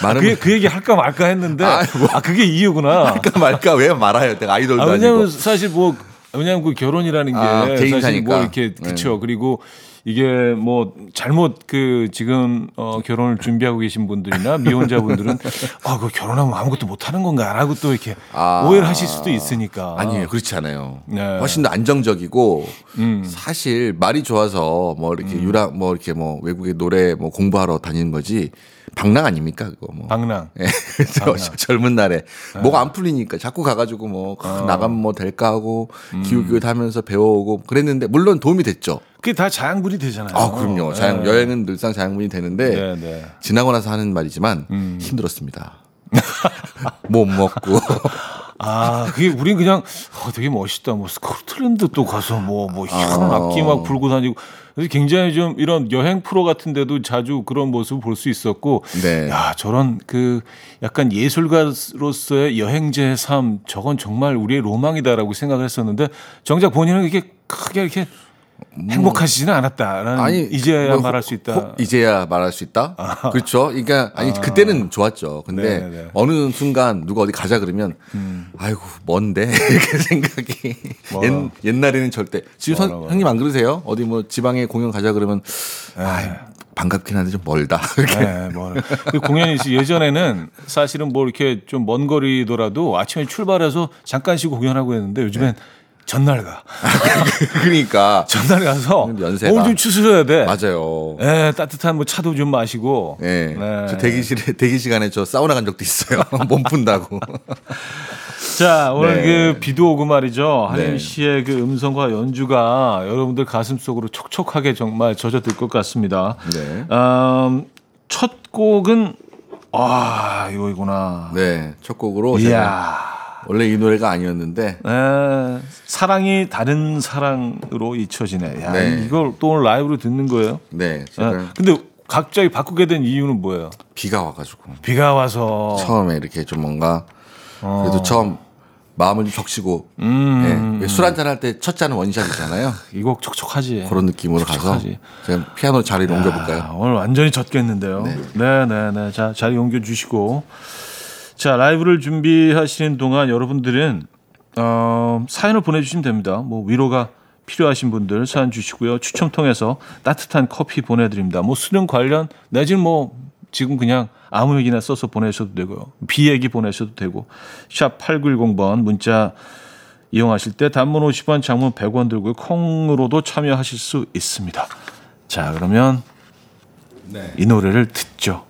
에 많은 그, 그 얘기 할까 말까 했는데 아, 뭐. 그게 이유구나. 말까 말까 왜 말아요? 내가 아이돌도 아, 아, 왜냐면 니고 사실 뭐 왜냐면 그 결혼이라는 게 아, 사실. 뭐 이렇게 네. 그쵸 그리고 이게 뭐 잘못 그 지금 어 결혼을 준비하고 계신 분들이나 미혼자분들은 <laughs> 아그 결혼하면 아무것도 못 하는 건가라고 또 이렇게 아. 오해를 하실 수도 있으니까 아니에요. 그렇지 않아요. 네. 훨씬 더 안정적이고 음. 사실 말이 좋아서 뭐 이렇게 유라 뭐 이렇게 뭐 외국에 노래 뭐 공부하러 다니는 거지 방랑 아닙니까 그거 뭐. 방랑. 예, <laughs> 그죠. 젊은 날에 뭐가 안 풀리니까 자꾸 가가지고 뭐 아, 나가면 뭐 될까 하고 기웃기웃 하면서 배워오고 그랬는데 물론 도움이 됐죠. 그게 다 자양분이 되잖아요. 아 그럼요. 자양 네. 여행은 늘상 자양분이 되는데 네, 네. 지나고 나서 하는 말이지만 힘들었습니다. <laughs> 못 먹고 <laughs> 아, 그게 우린 그냥 어, 되게 멋있다. 뭐 스코틀랜드 또 가서 뭐 뭐 희한 아. 악기 막 불고 다니고 그래서 굉장히 좀 이런 여행 프로 같은데도 자주 그런 모습을 볼 수 있었고 네. 야 저런 그 약간 예술가로서의 여행자의 삶 저건 정말 우리의 로망이다라고 생각을 했었는데 정작 본인은 이게 크게 이렇게 행복하시지는 않았다라는 이제야 뭐 말할 수 있다. 혹- 이제야 말할 수 있다. 그렇죠. 그러니까 아니 그때는 좋았죠. 근데 네, 네. 어느 순간 누가 어디 가자 그러면 아이고 먼데 <laughs> 이렇게 생각이 뭐라. 옛, 옛날에는 절대 지금 선-. 형님 안 그러세요? 어디 뭐 지방에 공연 가자 그러면 아 반갑긴 한데 좀 멀다. <laughs> 이렇게. 네, 뭐. 그 공연이 있- 예전에는 사실은 뭐 이렇게 좀 먼 거리더라도 아침에 출발해서 잠깐 쉬고 공연하고 했는데 요즘엔 전날 가. <laughs> 그러니까 전날 가서 연세가. 오늘 좀 추스려야 돼. 맞아요. 예, 따뜻한 뭐 차도 좀 마시고. 예. 네. 저 대기실에 대기 시간에 저 사우나 간 적도 있어요. <laughs> 몸 푼다고. <laughs> 자, 오늘 네. 그 비도 오고 말이죠. 한임 네. 씨의 그 음성과 연주가 여러분들 가슴 속으로 촉촉하게 정말 젖어들 것 같습니다. 네. 음, 첫 곡은 아, 이거이구나. 네. 첫 곡으로 제가 이야. 원래 이 노래가 아니었는데 에, 사랑이 다른 사랑으로 잊혀지네. 야, 네. 이걸 또 오늘 라이브로 듣는 거예요? 네. 에, 제가 근데 갑자기 바꾸게 된 이유는 뭐예요? 비가 와가지고 비가 와서 처음에 이렇게 좀 뭔가 어. 그래도 처음 마음을 좀 적시고 음. 술 한잔 할 때 첫 잔은 원샷이잖아요. 이 곡 촉촉하지. 그런 느낌으로 가서 촉촉하지. 제가 피아노 자리를 아, 옮겨볼까요? 오늘 완전히 젖겠는데요. 네, 네, 네. 자, 자리 옮겨 주시고. 자, 라이브를 준비하시는 동안 여러분들은 어, 사연을 보내주시면 됩니다. 뭐 위로가 필요하신 분들 사연 주시고요. 추첨 통해서 따뜻한 커피 보내드립니다. 뭐 수능 관련 내지는 뭐 지금 그냥 아무 얘기나 써서 보내셔도 되고요. 비 얘기 보내셔도 되고. 샵 8910번 문자 이용하실 때 단문 50원, 장문 100원 들고요. 콩으로도 참여하실 수 있습니다. 자, 그러면 이 노래를 듣죠.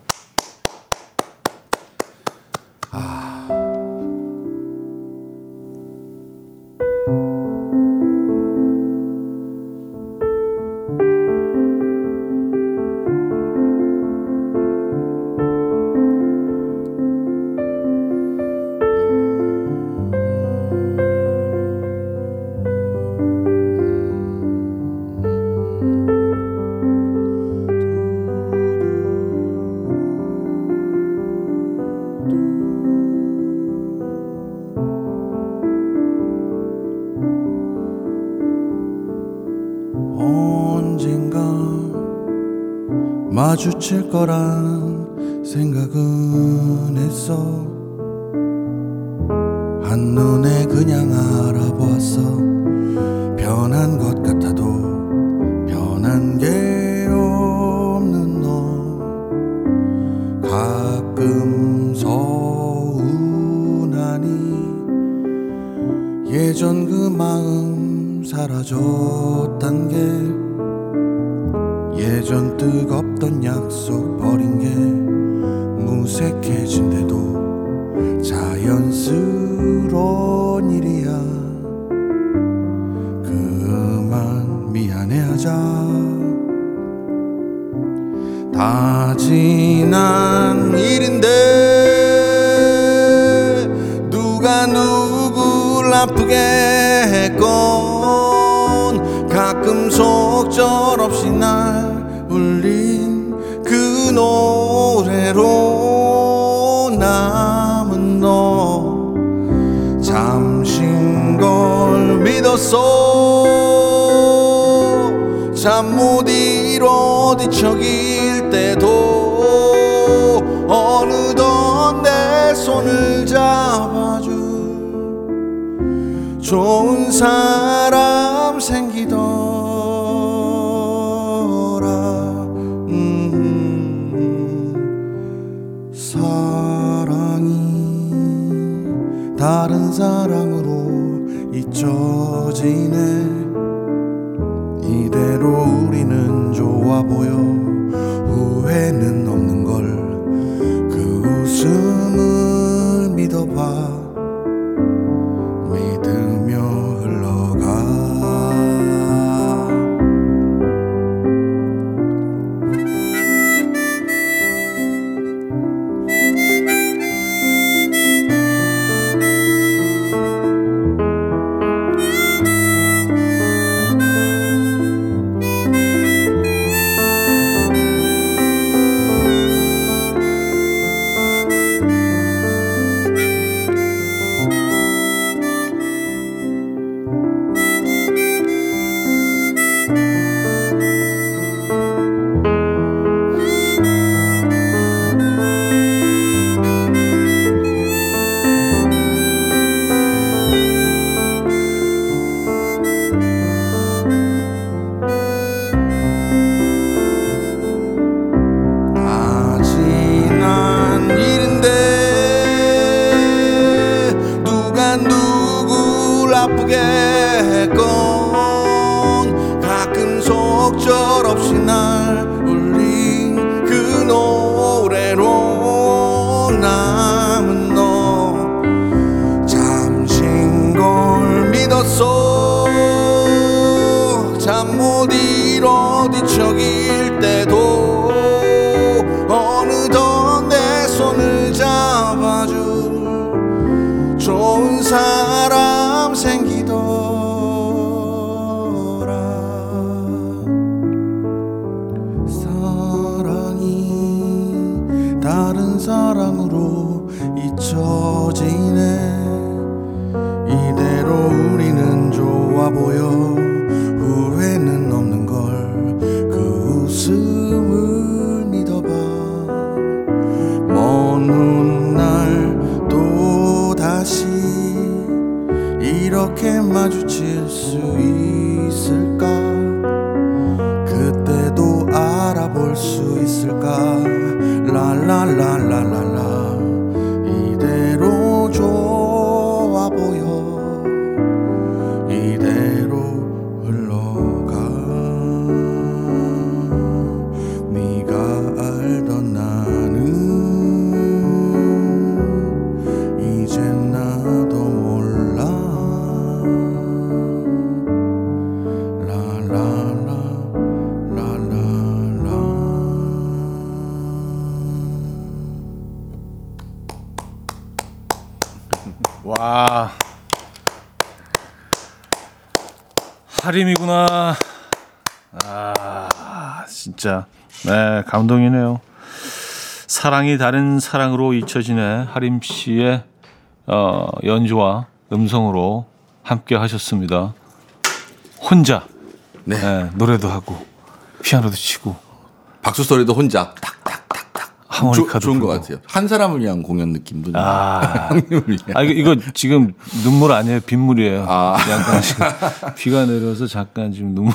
거란 다른 사람으로 잊혀지네. 이대로 우리는 좋아 보여. 후회는 없는 라라라라 진짜. 네, 감동이네요. 사랑이 다른 사랑으로 잊혀지네. 하림 씨의 어, 연주와 음성으로 함께 하셨습니다. 혼자. 네. 네, 노래도 하고 피아노도 치고 박수 소리도 혼자 탁탁탁탁 하모니카도 좋은 것. 같아요. 한 사람을 위한 공연 느낌도 좀 아. <laughs> 아 이거, 이거 지금 눈물 아니에요 빗물이에요. 아. 약간 지금 <laughs> 비가 내려서 잠깐 지금 눈물.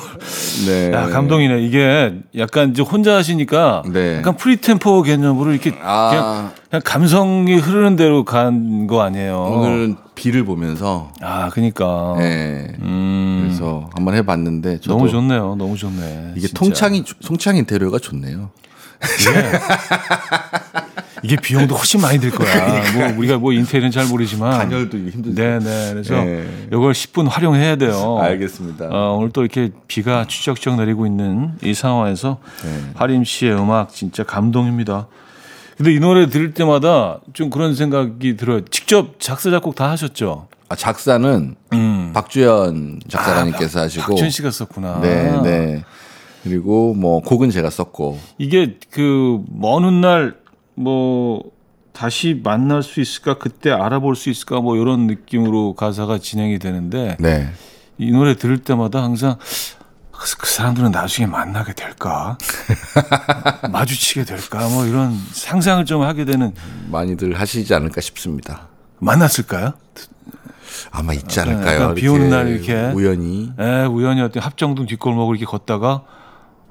네. 야 감동이네. 이게 약간 이제 혼자 하시니까 네. 약간 free tempo 개념으로 이렇게 아. 그냥, 그냥 감성이 흐르는 대로 간 거 아니에요. 오늘은 비를 보면서 아 그러니까. 네. 음, 그래서 한번 해봤는데 너무 좋네요. 너무 좋네. 이게 진짜. 통창이 통창 인테리어가 좋네요. 이게, <laughs> 이게 비용도 훨씬 많이 들 거야. 뭐 우리가 뭐 인테리어는 잘 모르지만. 단열도 힘들죠. 네네. 그래서 네. 이걸 10분 활용해야 돼요. 알겠습니다. 어, 오늘 또 이렇게 비가 추적추적 내리고 있는 이 상황에서 네. 하림 씨의 음악 진짜 감동입니다. 근데 이 노래 들을 때마다 좀 그런 생각이 들어요. 직접 작사 작곡 다 하셨죠? 아, 작사는 음. 박주연 작사가님께서 하시고 박준 씨가 썼구나. 네, 네. 그리고 뭐 곡은 제가 썼고 이게 그 먼 훗날 뭐 다시 만날 수 있을까 그때 알아볼 수 있을까 뭐 이런 느낌으로 가사가 진행이 되는데 네. 이 노래 들을 때마다 항상 그, 그 사람들은 나중에 만나게 될까 <laughs> 마주치게 될까 뭐 이런 상상을 좀 하게 되는 많이들 하시지 않을까 싶습니다. 만났을까요? 아마 있지 않을까요? 비 오는 날 이렇게. 우연히 에 우연히 어떤 합정동 뒷골목을 이렇게 걷다가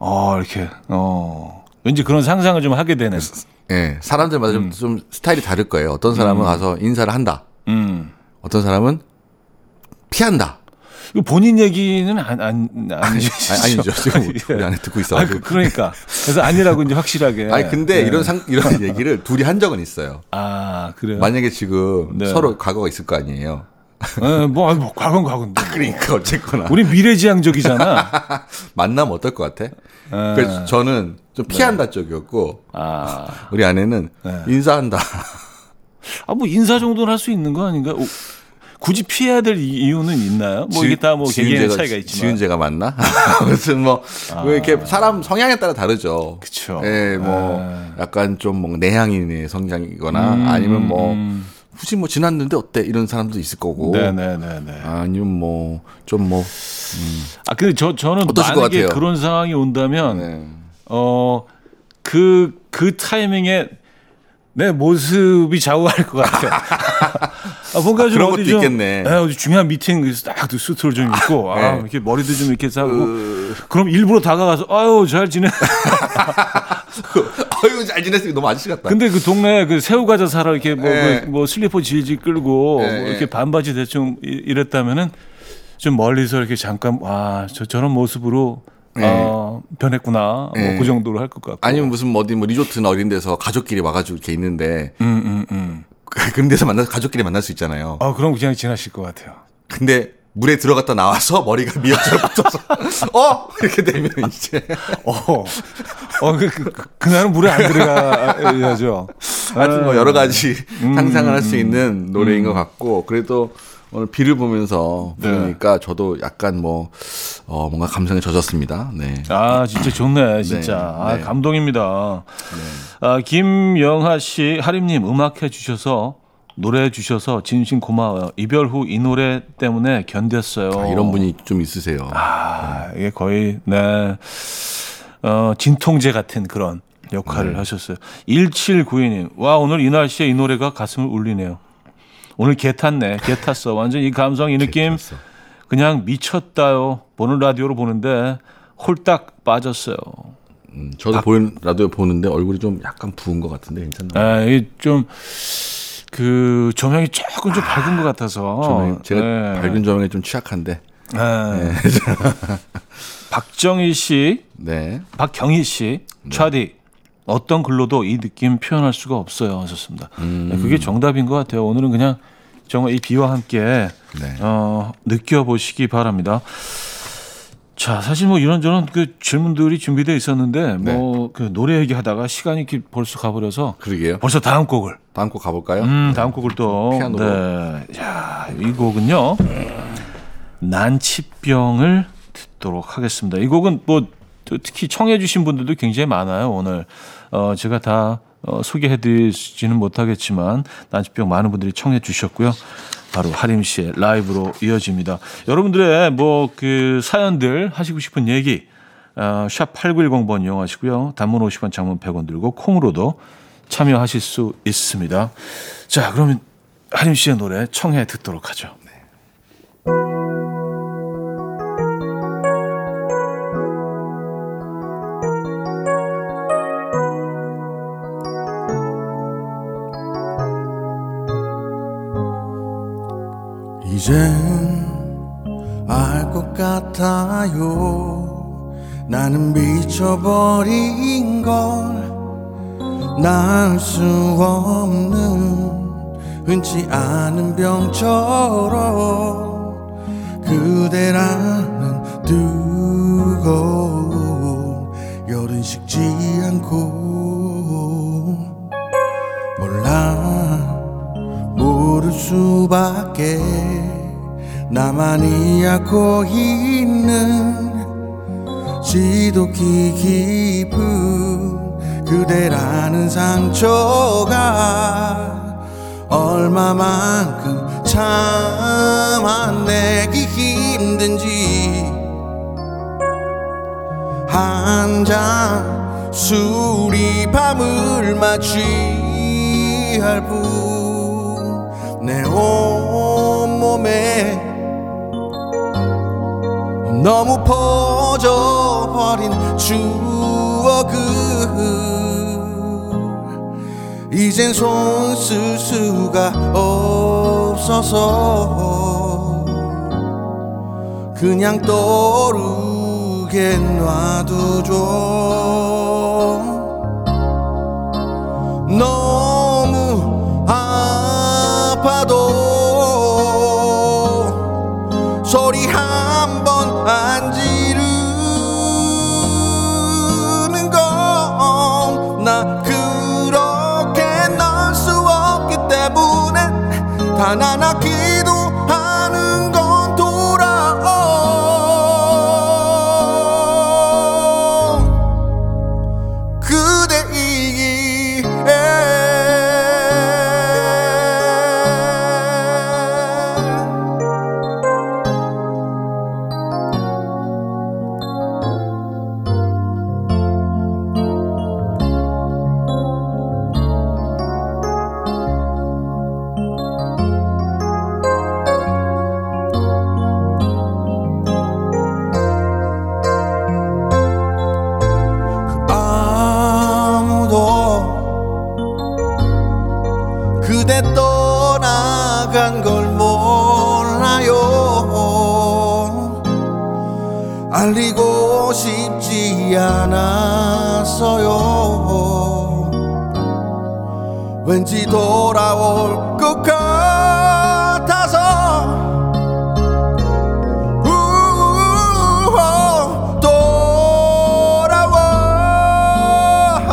어 이렇게 어 왠지 그런 상상을 좀 하게 되는 예, 사람들마다 좀, 좀 스타일이 다를 거예요. 어떤 사람은 가서 인사를 한다. 음 어떤 사람은 피한다. 이거 본인 얘기는 안, 안, 아니죠. 아니, 아니죠. 지금 우리 안에 듣고 아, 있어가지고. 그, 그러니까. 그래서 아니라고 이제 확실하게. 아니 근데 네. 이런 상 이런 <laughs> 얘기를 둘이 한 적은 있어요. 아, 그래요? 만약에 지금 네. 서로 과거가 있을 거 아니에요. 예, 뭐, 뭐, 과건 과건데. 그러니까 어쨌거나 우리 미래지향적이잖아. <laughs> 만나면 어떨 것 같아? 예. 그래서 저는 좀 피한다 쪽이었고 아, 우리 아내는 네. 인사한다. <laughs> 아, 뭐, 인사 정도는 할 수 있는 거 아닌가? 오, 굳이 피해야 될 이- 이유는 있나요? 뭐, 이게 다 뭐, 개개인의 지은재가- 차이가 있지만. 지은재가 맞나? <laughs> 아무튼 뭐, 왜 이렇게 사람 성향에 따라 다르죠. 그쵸. 예, 뭐, 예. 약간 좀 뭔가 내향인의 성향이거나 음, 아니면 뭐, 음. 굳이 뭐 지났는데 어때? 이런 사람도 있을 거고. 네네네네. 아니면 뭐, 좀 뭐, 아, 근데 저, 저는 만약에 같아요? 그런 상황이 온다면, 네. 어, 그, 그 타이밍에 내 모습이 좌우할 것 같아요. <laughs> 아, 뭔가 좀 그런 어디 것도 좀, 있겠네. 예, 어디 중요한 미팅에서 딱 수트를 좀 입고, 아, 네. 이렇게 머리도 좀 이렇게 하고, 그럼 일부러 다가가서, 아유, 잘 지내. <laughs> <laughs> 아유, 잘 지냈으니까 너무 아저씨 같다. 근데 그 동네에 그 새우 과자 사러 이렇게 뭐, 네. 그 뭐 슬리퍼 질질 끌고 네, 뭐 이렇게 네. 반바지 대충 이- 이랬다면은 좀 멀리서 이렇게 잠깐, 아, 저, 저런 모습으로, 네. 어, 변했구나. 네. 뭐그 정도로 할 것 같고. 아니면 무슨 뭐 어디 뭐 리조트나 어린 데서 가족끼리 와가지고 이렇게 있는데, 음, 음, 음. 그런 데서 만나서 가족끼리 만날 수 있잖아요. 아, 그럼 그냥 지나실 것 같아요. 근데 물에 들어갔다 나와서 머리가 <laughs> 미역처럼 붙어서, 어? 이렇게 되면 이제. 어, 어, 그, 그, 그, 그 날은 물에 안 들어가야죠. 하여튼 뭐 여러 가지 음, 상상을 할 수 있는 노래인 것 같고 그래도 오늘 비를 보면서 네. 부르니까 저도 약간 뭐 어, 뭔가 감성에 젖었습니다. 네. 아, 진짜 좋네, 진짜. 네, 아, 네. 감동입니다. 아, 김영하 씨, 하림님 음악 해 주셔서 노래해 주셔서 진심 고마워요. 이별 후 이 노래 때문에 견뎠어요. 아, 이런 분이 좀 있으세요. 아, 이게 거의 네. 어, 진통제 같은 그런 네. 역할을 하셨어요. 1792님. 와, 오늘 이 날씨에 이 노래가 가슴을 울리네요. 오늘 개 탔네. 개 탔어. 완전 이 감성, 이 느낌. 그냥 미쳤다요. 보는 라디오로 보는데 홀딱 빠졌어요. 음, 저도 보는 라디오 보는데 얼굴이 좀 약간 부은 것 같은데 괜찮나요? 아, 이좀 그 조명이 조금 좀 밝은 것 같아서 저는 제가 네. 밝은 조명에 좀 취약한데. 네. 박정희 씨 네. 박경희 씨, 차디 어떤 글로도 이 느낌 표현할 수가 없어요. 하셨습니다. 네, 그게 정답인 것 같아요. 오늘은 그냥 정말 이 비와 함께 네. 어, 느껴보시기 바랍니다. 자, 사실 뭐 이런저런 그 질문들이 준비되어 있었는데 뭐그 노래 얘기하다가 시간이 이렇게 벌써 가버려서 그러게요. 벌써 다음 곡을 다음 곡 가볼까요? 음, 다음 곡을 또 피아노로. 네. 자, 이 곡은요. 난치병을 듣도록 하겠습니다. 이 곡은 뭐 특히 청해 주신 분들도 굉장히 많아요, 오늘. 어, 제가 다 어, 소개해 드리지는 못하겠지만 난치병 많은 분들이 청해 주셨고요. 바로 하림 씨의 라이브로 이어집니다. 여러분들의 뭐 그 사연들 하시고 싶은 얘기 어, 샵 8910번 이용하시고요. 단문 50원, 장문 100원 들고 콩으로도 참여하실 수 있습니다. 자, 그러면 하림 씨의 노래 청해 듣도록 하죠. 이젠 알 것 같아요. 나는 미쳐버린 걸 나을 수 없는 흔치 않은 병처럼 그대라는 뜨거운 열은 식지 않고 몰라 모를 수밖에 나만이 앓고 있는 지독히 깊은 그대라는 상처가 얼마만큼 참아내기 힘든지 한 잔 술이 밤을 맞이할 뿐 내 온몸에 너무 퍼져버린 추억을 이젠 손 쓸 수가 없어서 그냥 떠오르게 놔두죠. 너무 아파도 소리 한 번 안 지르는 건 나 그렇게 날수 없기 때문에 단 하나 기 왠지 돌아올 것 같아서.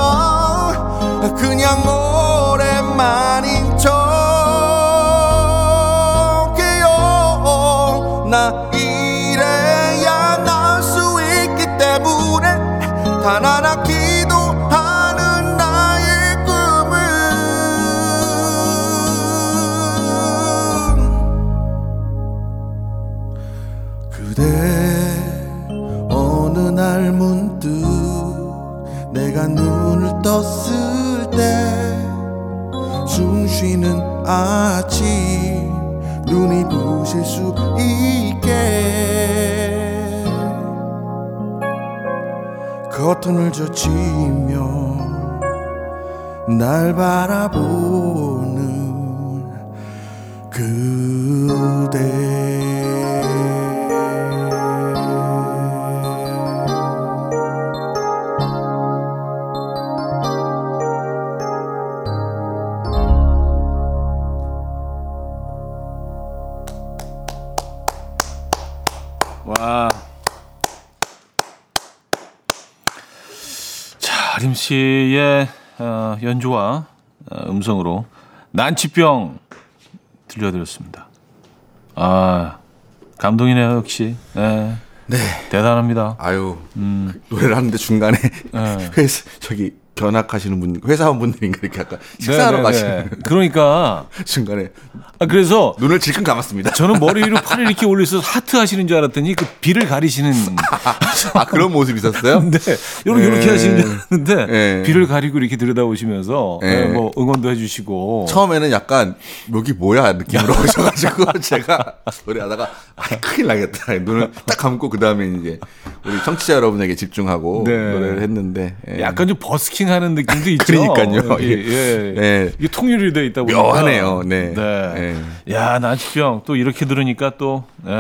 돌아와 그냥 오랜만인 척해요 나 이래야 날 수 있기 때문에 단 하나 날 바라보는 그대 와. 자, 아림 씨의 어, 연주와 어, 음성으로 난치병 들려드렸습니다. 아, 감동이네요, 역시. 네, 네. 대단합니다. 아유 그 노래를 하는데 중간에 네. <laughs> 회사 저기 견학하시는 분 회사원분들인가 이렇게 약간 식사하러 네, 네, 가시는 네. 그러니까 <laughs> 중간에 아, 그래서 눈을 질끈 감았습니다. 저는 머리 위로 팔을 <laughs> 이렇게 올려서 하트 하시는 줄 알았더니 그 비를 가리시는 <laughs> 아 그런 모습이 있었어요? 이렇게 이렇게 네. 하시는 줄 알았는데 네. 비를 가리고 이렇게 들여다보시면서 네. 네, 뭐 응원도 해 주시고 처음에는 약간 여기 뭐야 느낌으로 오셔 가지고 제가 노래하다가 아, 큰일 나겠다 눈을 딱 감고 그 다음에 이제 우리 청취자 여러분에게 집중하고 네. 노래를 했는데 예. 약간 좀 버스킹 하는 느낌도 있죠. 그러니까요. 여기, 예. 네. 이게 통일이 돼 있다 보니까 묘하네요. 네. 네. 야 난치병 또 이렇게 들으니까 또 예,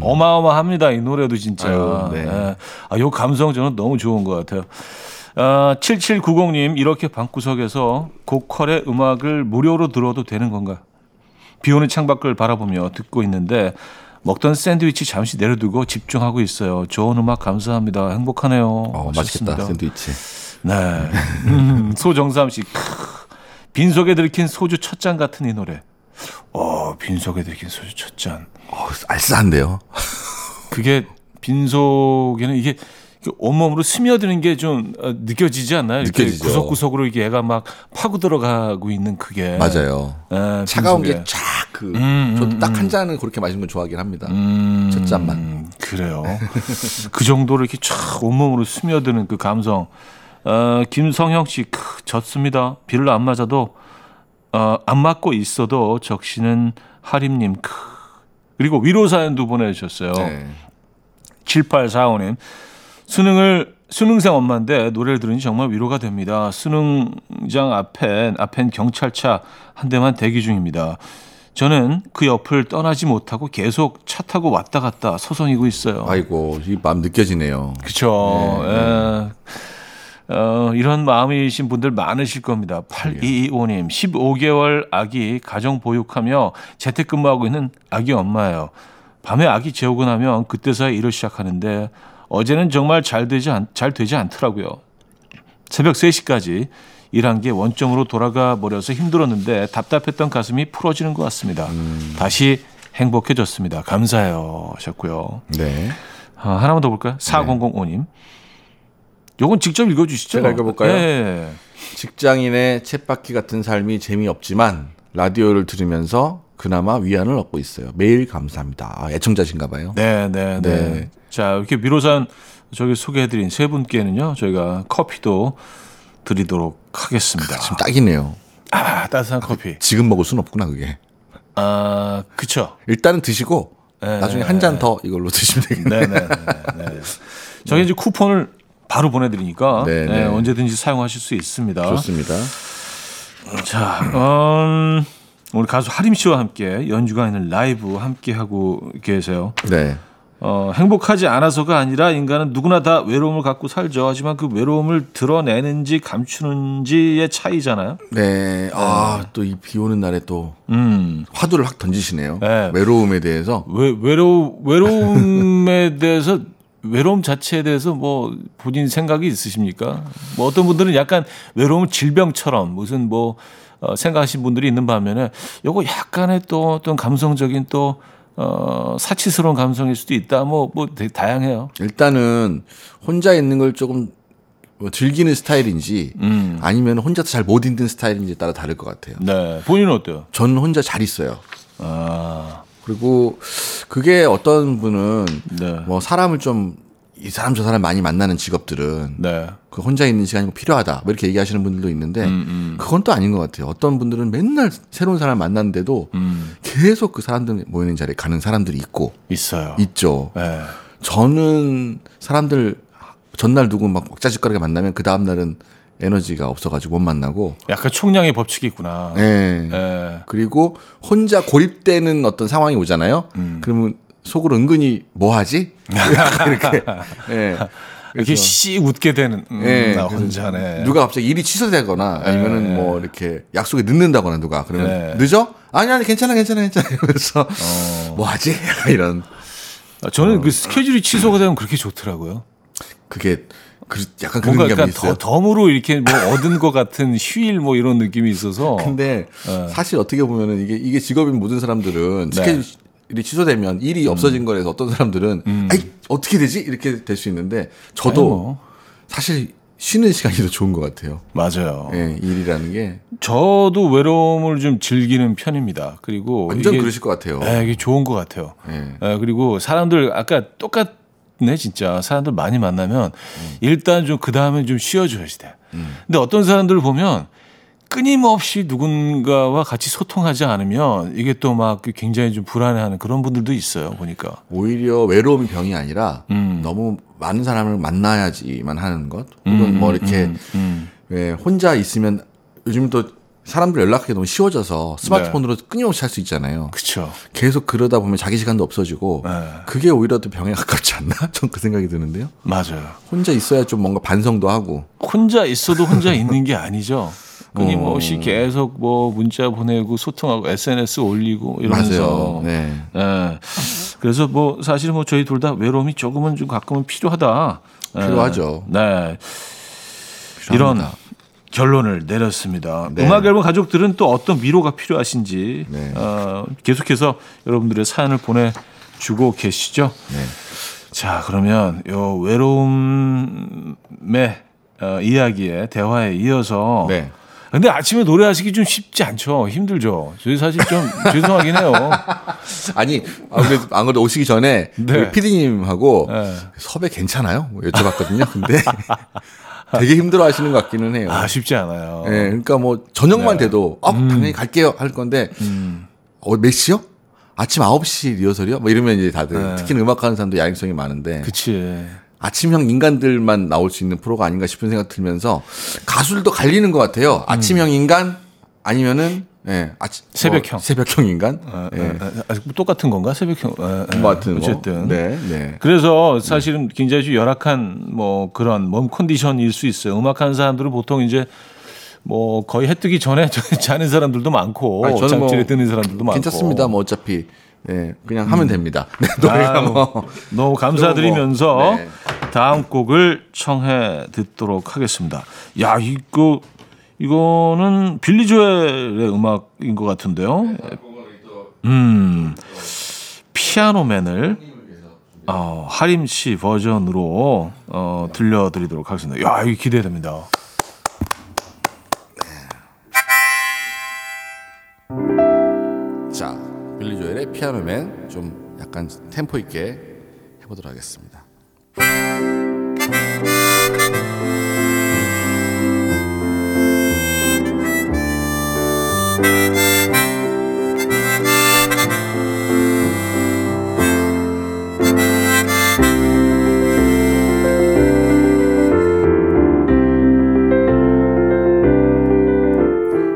어마어마합니다. 이 노래도 진짜. 아유, 네. 예. 아, 요 감성 저는 너무 좋은 것 같아요. 아, 7790님 이렇게 방구석에서 고퀄의 음악을 무료로 들어도 되는 건가? 비 오는 창밖을 바라보며 듣고 있는데 먹던 샌드위치 잠시 내려두고 집중하고 있어요. 좋은 음악 감사합니다. 행복하네요. 어, 맛있겠다. 샌드위치. 네. 음, <laughs> 소정삼 씨. 크, 빈속에 들킨 소주 첫 잔 같은 이 노래. 어, 빈속에 들이킨 소주 첫 잔. 어, 알싸한데요. 그게 빈속에는 이게 온몸으로 스며드는 게 좀 느껴지지 않나요? 이렇게 느껴지죠. 구석구석으로 이게 얘가 막 파고 들어가고 있는 그게. 맞아요. 예, 차가운 빈속에. 게쫙그 음, 저도 음, 딱한 잔은 그렇게 마시는 건 좋아하긴 합니다. 음, 첫 잔만. 그래요. 그 정도로 이렇게 쫙 온몸으로 스며드는 그 감성. 어, 김성형 씨, 크, 졌습니다. 비를 안 맞아도, 어, 안 맞고 있어도 적시는 하림님, 크. 그리고 위로 사연도 보내주셨어요. 네. 7845님. 수능을, 수능생 엄마인데 노래를 들으니 정말 위로가 됩니다. 수능장 앞엔, 앞엔 경찰차 한 대만 대기 중입니다. 저는 그 옆을 떠나지 못하고 계속 차 타고 왔다 갔다 서성이고 있어요. 아이고 이 마음 느껴지네요. 그쵸. 예. 어, 이런 마음이신 분들 많으실 겁니다. 8225님, 15개월 아기 가정 보육하며 재택근무하고 있는 아기 엄마예요. 밤에 아기 재우고 나면 그때서야 일을 시작하는데 어제는 정말 잘 되지, 않, 잘 되지 않더라고요. 새벽 3시까지 일한 게 원점으로 돌아가 버려서 힘들었는데 답답했던 가슴이 풀어지는 것 같습니다. 다시 행복해졌습니다. 감사해요. 하셨고요. 네. 아, 하나만 더 볼까요? 4005님. 요건 직접 읽어주시죠. 제가 읽어볼까요? 예. 직장인의 쳇바퀴 같은 삶이 재미없지만 라디오를 들으면서 그나마 위안을 얻고 있어요. 매일 감사합니다. 아, 애청자신가 봐요. 네, 네, 네, 네. 자, 이렇게 미로산 저기 소개해드린 세 분께는요, 저희가 커피도 드리도록 하겠습니다. 지금 딱이네요. 아, 따뜻한 커피. 지금 먹을 순 없구나 그게. 아, 그쵸. 일단은 드시고 네, 나중에 네, 한잔 더 이걸로 드시면 되겠네요. 네, 네, 네. 네. 저희 이제 쿠폰을 바로 보내드리니까 네, 네, 네. 언제든지 사용하실 수 있습니다. 좋습니다. 자, 음, 오늘 가수 하림 씨와 함께 연주가 있는 라이브 함께 하고 계세요. 네. 어, 행복하지 않아서가 아니라 인간은 누구나 다 외로움을 갖고 살죠. 하지만 그 외로움을 드러내는지 감추는지의 차이잖아요. 네. 아, 또 이 비 오는 날에 또 음. 화두를 확 던지시네요. 네. 외로움에 대해서. 외, 외로, 외로움에 <laughs> 대해서 외로움 자체에 대해서 뭐 본인 생각이 있으십니까? 뭐 어떤 분들은 약간 외로움 질병처럼 무슨 뭐 어, 생각하신 분들이 있는 반면에 요거 약간의 또 어떤 감성적인 또 어, 사치스러운 감성일 수도 있다. 뭐, 뭐 되게 다양해요. 일단은 혼자 있는 걸 조금 뭐 즐기는 스타일인지 음. 아니면 혼자서 잘못 있는 스타일인지에 따라 다를 것 같아요. 네. 본인은 어때요? 저는 혼자 잘 있어요. 아, 그리고 그게 어떤 분은 네. 뭐 사람을 좀 이 사람 저 사람 많이 만나는 직업들은 네. 그 혼자 있는 시간이 꼭 필요하다. 뭐 이렇게 얘기하시는 분들도 있는데 음, 그건 또 아닌 것 같아요. 어떤 분들은 맨날 새로운 사람 만났는데도 음, 계속 그 사람들 모이는 자리에 가는 사람들이 있고 있어요. 있죠. 네. 저는 사람들 전날 누구 막 왁자지껄하게 만나면 그 다음 날은 에너지가 없어가지고 못 만나고. 약간 총량의 법칙이 있구나. 예. 네. 그리고 혼자 고립되는 어떤 상황이 오잖아요. 음. 그러면 속으로 은근히 뭐 하지? <laughs> 이렇게. 예. 이렇게 씩 웃게 되는 음, 예, 나 그래서 혼자네. 누가 갑자기 일이 취소되거나 아니면은 예. 뭐 이렇게 약속에 늦는다거나 누가 그러면 예. 늦어? 아니 아니 괜찮아 괜찮아 괜찮아 <laughs> 이러면서 어. 뭐 하지? <laughs> 이런 아, 저는 그 스케줄이 취소가 되면 그렇게 좋더라고요. 그게 그 약간 그런 뭔가 약간 있어요. 더, 덤으로 이렇게 뭐 얻은 것 같은 <laughs> 휴일 뭐 이런 느낌이 있어서. 근데 예. 사실 어떻게 보면은 이게 이게 직업인 모든 사람들은 네. 스케줄이 취소되면 일이 없어진 거라서 어떤 사람들은 아이 어떻게 되지 이렇게 될 수 있는데 저도 음. 뭐. 사실 쉬는 시간이 더 좋은 것 같아요. 맞아요. 예, 일이라는 게 저도 외로움을 좀 즐기는 편입니다. 그리고 완전 이게, 그러실 것 같아요. 네, 이게 좋은 것 같아요. 예. 예, 그리고 사람들 아까 똑같 네 진짜 사람들 많이 만나면 음. 일단 좀 그 다음에 좀 쉬어줘야지 돼. 근데 어떤 사람들을 보면 끊임없이 누군가와 같이 소통하지 않으면 이게 또 막 굉장히 좀 불안해하는 그런 분들도 있어요 보니까. 오히려 외로움이 병이 아니라 음. 너무 많은 사람을 만나야지만 하는 것 혹은 뭐 이렇게 음, 음. 왜 혼자 있으면 요즘 또 사람들 연락하기 너무 쉬워져서 스마트폰으로 끊임없이 할 수 있잖아요. 그렇죠. 계속 그러다 보면 자기 시간도 없어지고 네. 그게 오히려 더 병에 가깝지 않나? <laughs> 전 그 생각이 드는데요. 맞아요. 혼자 있어야 좀 뭔가 반성도 하고 혼자 있어도 혼자 있는 게 아니죠. <laughs> 끊임없이 어. 계속 뭐 문자 보내고 소통하고 SNS 올리고 이러면서 맞아요. 네. 예. 그래서 뭐 사실 뭐 저희 둘 다 외로움이 조금은 좀 가끔은 필요하다. 예. 필요하죠. 네. 이런 필요합니다. 결론을 내렸습니다. 네. 음악 앨범 가족들은 또 어떤 위로가 필요하신지 네. 어, 계속해서 여러분들의 사연을 보내주고 계시죠. 네. 자 그러면 요 외로움의 어, 이야기에 대화에 이어서 네. 근데 아침에 노래하시기 좀 쉽지 않죠. 힘들죠. 저희 사실 좀 <laughs> 죄송하긴 해요. 아니 안 그래도, 안 그래도 오시기 전에 네. PD님하고 네. 섭외 괜찮아요? 뭐 여쭤봤거든요. 근데 <laughs> 되게 힘들어 하시는 것 같기는 해요. 아 쉽지 않아요. 예, 그러니까 뭐 저녁만 네. 돼도 아 당연히 갈게요 할 건데 음. 어, 몇 시요? 아침 9시 리허설이요? 뭐 이러면 이제 다들 네. 특히 음악하는 사람도 야행성이 많은데 그치. 아침형 인간들만 나올 수 있는 프로가 아닌가 싶은 생각 들면서 가수들도 갈리는 것 같아요. 아침형 인간 아니면은 예, 아침 새벽형. 뭐 새벽형 인간. 어, 예. 어, 어, 아, 똑같은 건가? 새벽형. 어, 어, 뭐 하여튼 뭐. 어쨌든. 네, 네. 그래서 사실은 굉장히 좀 열악한 뭐 그런 몸 컨디션일 수 있어요. 음악하는 사람들은 보통 이제 뭐 거의 해 뜨기 전에 <laughs> 자는 사람들도 많고 아니, 저는 뭐 잠실에 드는 사람들도 많고 괜찮습니다. 뭐 어차피 예, 그냥 하면 됩니다. <laughs> 네, 노래가 아유, 뭐 너무 감사드리면서 뭐, 네. 다음 곡을 청해 듣도록 하겠습니다. 야 이거 이거는 빌리 조엘의 음악인 것 같은데요. 음 피아노맨을 어, 하림 씨 버전으로 어, 들려드리도록 하겠습니다. 야 이거 기대됩니다. 자, 빌리 조엘의 피아노맨 좀 약간 템포 있게 해보도록 하겠습니다.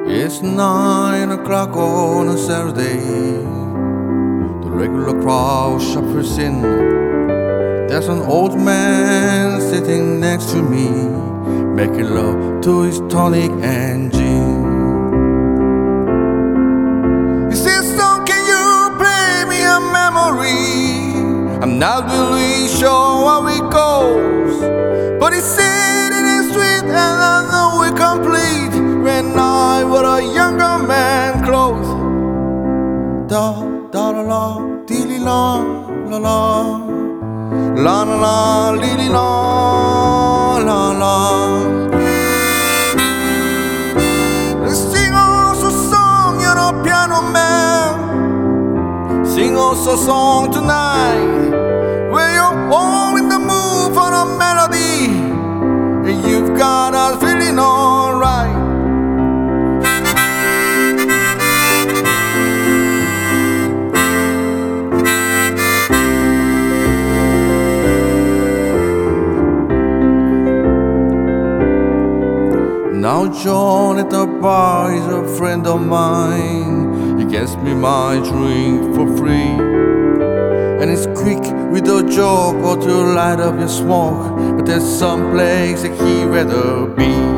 It's nine o'clock on a Saturday. The regular crowd shuffles in. There's an old man sitting next to me, making love to his tonic and gin. Memory?" I'm not really sure how it goes, but he said it is sweet and I know it complete when I was a younger man close. Da da la la, dee li la la la, la la la, li li la la la. Sing oh, us a song tonight. Where you're all in the mood for a melody. And you've got us feeling alright. Now John at the bar is a friend of mine. Gets me my drink for free. And it's quick with a joke or to light up your smoke. But there's some place that he'd rather be.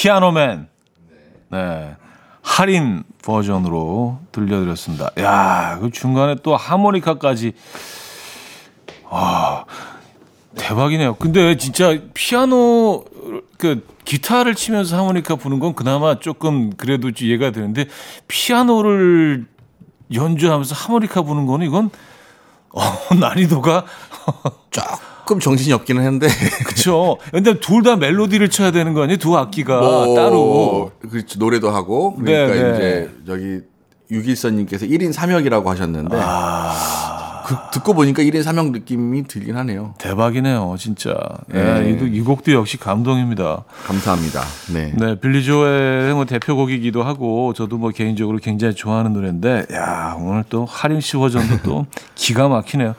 피아노맨. 네. 할인 버전으로 들려드렸습니다. 야, 그 중간에 또 하모니카까지. 와, 대박이네요. 근데 진짜 피아노, 그, 기타를 치면서 하모니카 부는 건 그나마 조금 그래도 좀 이해가 되는데, 피아노를 연주하면서 하모니카 부는 거는 이건, 어, 난이도가 <laughs> 조금 정신이 없기는 한데 <laughs> 그렇죠. 근데 둘 다 멜로디를 쳐야 되는 거 아니에요? 두 악기가 뭐, 따로. 그렇죠 노래도 하고 그러니까 네, 네. 이제 저기 유길선님께서 1인 3역이라고 하셨는데 아. 그, 듣고 보니까 1인 3역 느낌이 들긴 하네요. 대박이네요, 진짜. 네. 네, 이, 이 곡도 역시 감동입니다. 감사합니다. 네. 네, 빌리 조엘의 뭐 대표곡이기도 하고 저도 뭐 개인적으로 굉장히 좋아하는 노래인데, 야 오늘 또 하림 씨 버전도 또 <laughs> 기가 막히네요.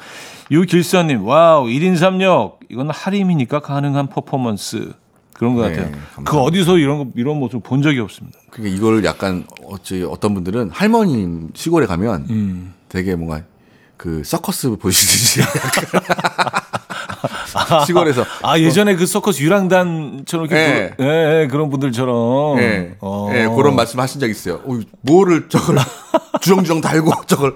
유길선님, 와우, 1인 3역. 이건 하림이니까 가능한 퍼포먼스. 그런 것 네, 같아요. 감사합니다. 그 어디서 이런 거 이런 모습 본 적이 없습니다. 그러니까 이걸 약간 어찌 어떤 분들은 할머니 시골에 가면 음. 되게 뭔가 그 서커스 보시듯이 <laughs> <laughs> 시골에서 아 예전에 그 서커스 유랑단처럼 이렇게 예. 그- 예, 예, 그런 분들처럼 예, 어. 예, 그런 말씀 하신 적 있어요. 어, 뭐를 저걸 <laughs> 주렁주렁 달고 저걸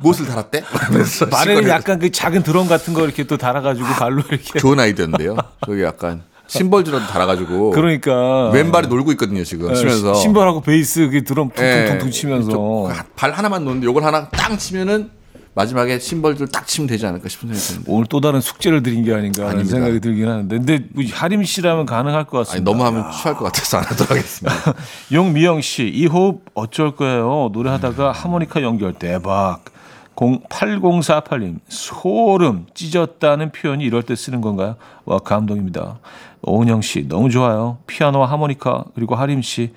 못을 달았대? <laughs> 시골에 약간 그 작은 드럼 같은 거 이렇게 또 달아가지고 발로 이렇게 좋은 아이디어인데요. 저기 약간 심벌주라도 달아가지고 그러니까 왼발이 놀고 있거든요 지금 예, 치면서 신발하고 베이스 그 드럼 예, 퉁퉁퉁퉁 치면서 좀발 하나만 놓는데 요걸 하나 땅 치면은 마지막에 심벌줄 딱 치면 되지 않을까 싶은 생각이 드는데 오늘 또 다른 숙제를 드린 게 아닌가 하는 아닙니다. 생각이 들긴 하는데 근데 뭐 하림 씨라면 가능할 것 아니 같습니다. 너무 하면 취할 것 같아서 안 하도록 하겠습니다. <laughs> 용미영 씨, 이 호흡 어쩔 거예요? 노래하다가 하모니카 연결 대박. 8048님, 소름 찢었다는 표현이 이럴 때 쓰는 건가요? 와, 감동입니다. 오은영 씨, 너무 좋아요. 피아노와 하모니카, 그리고 하림 씨,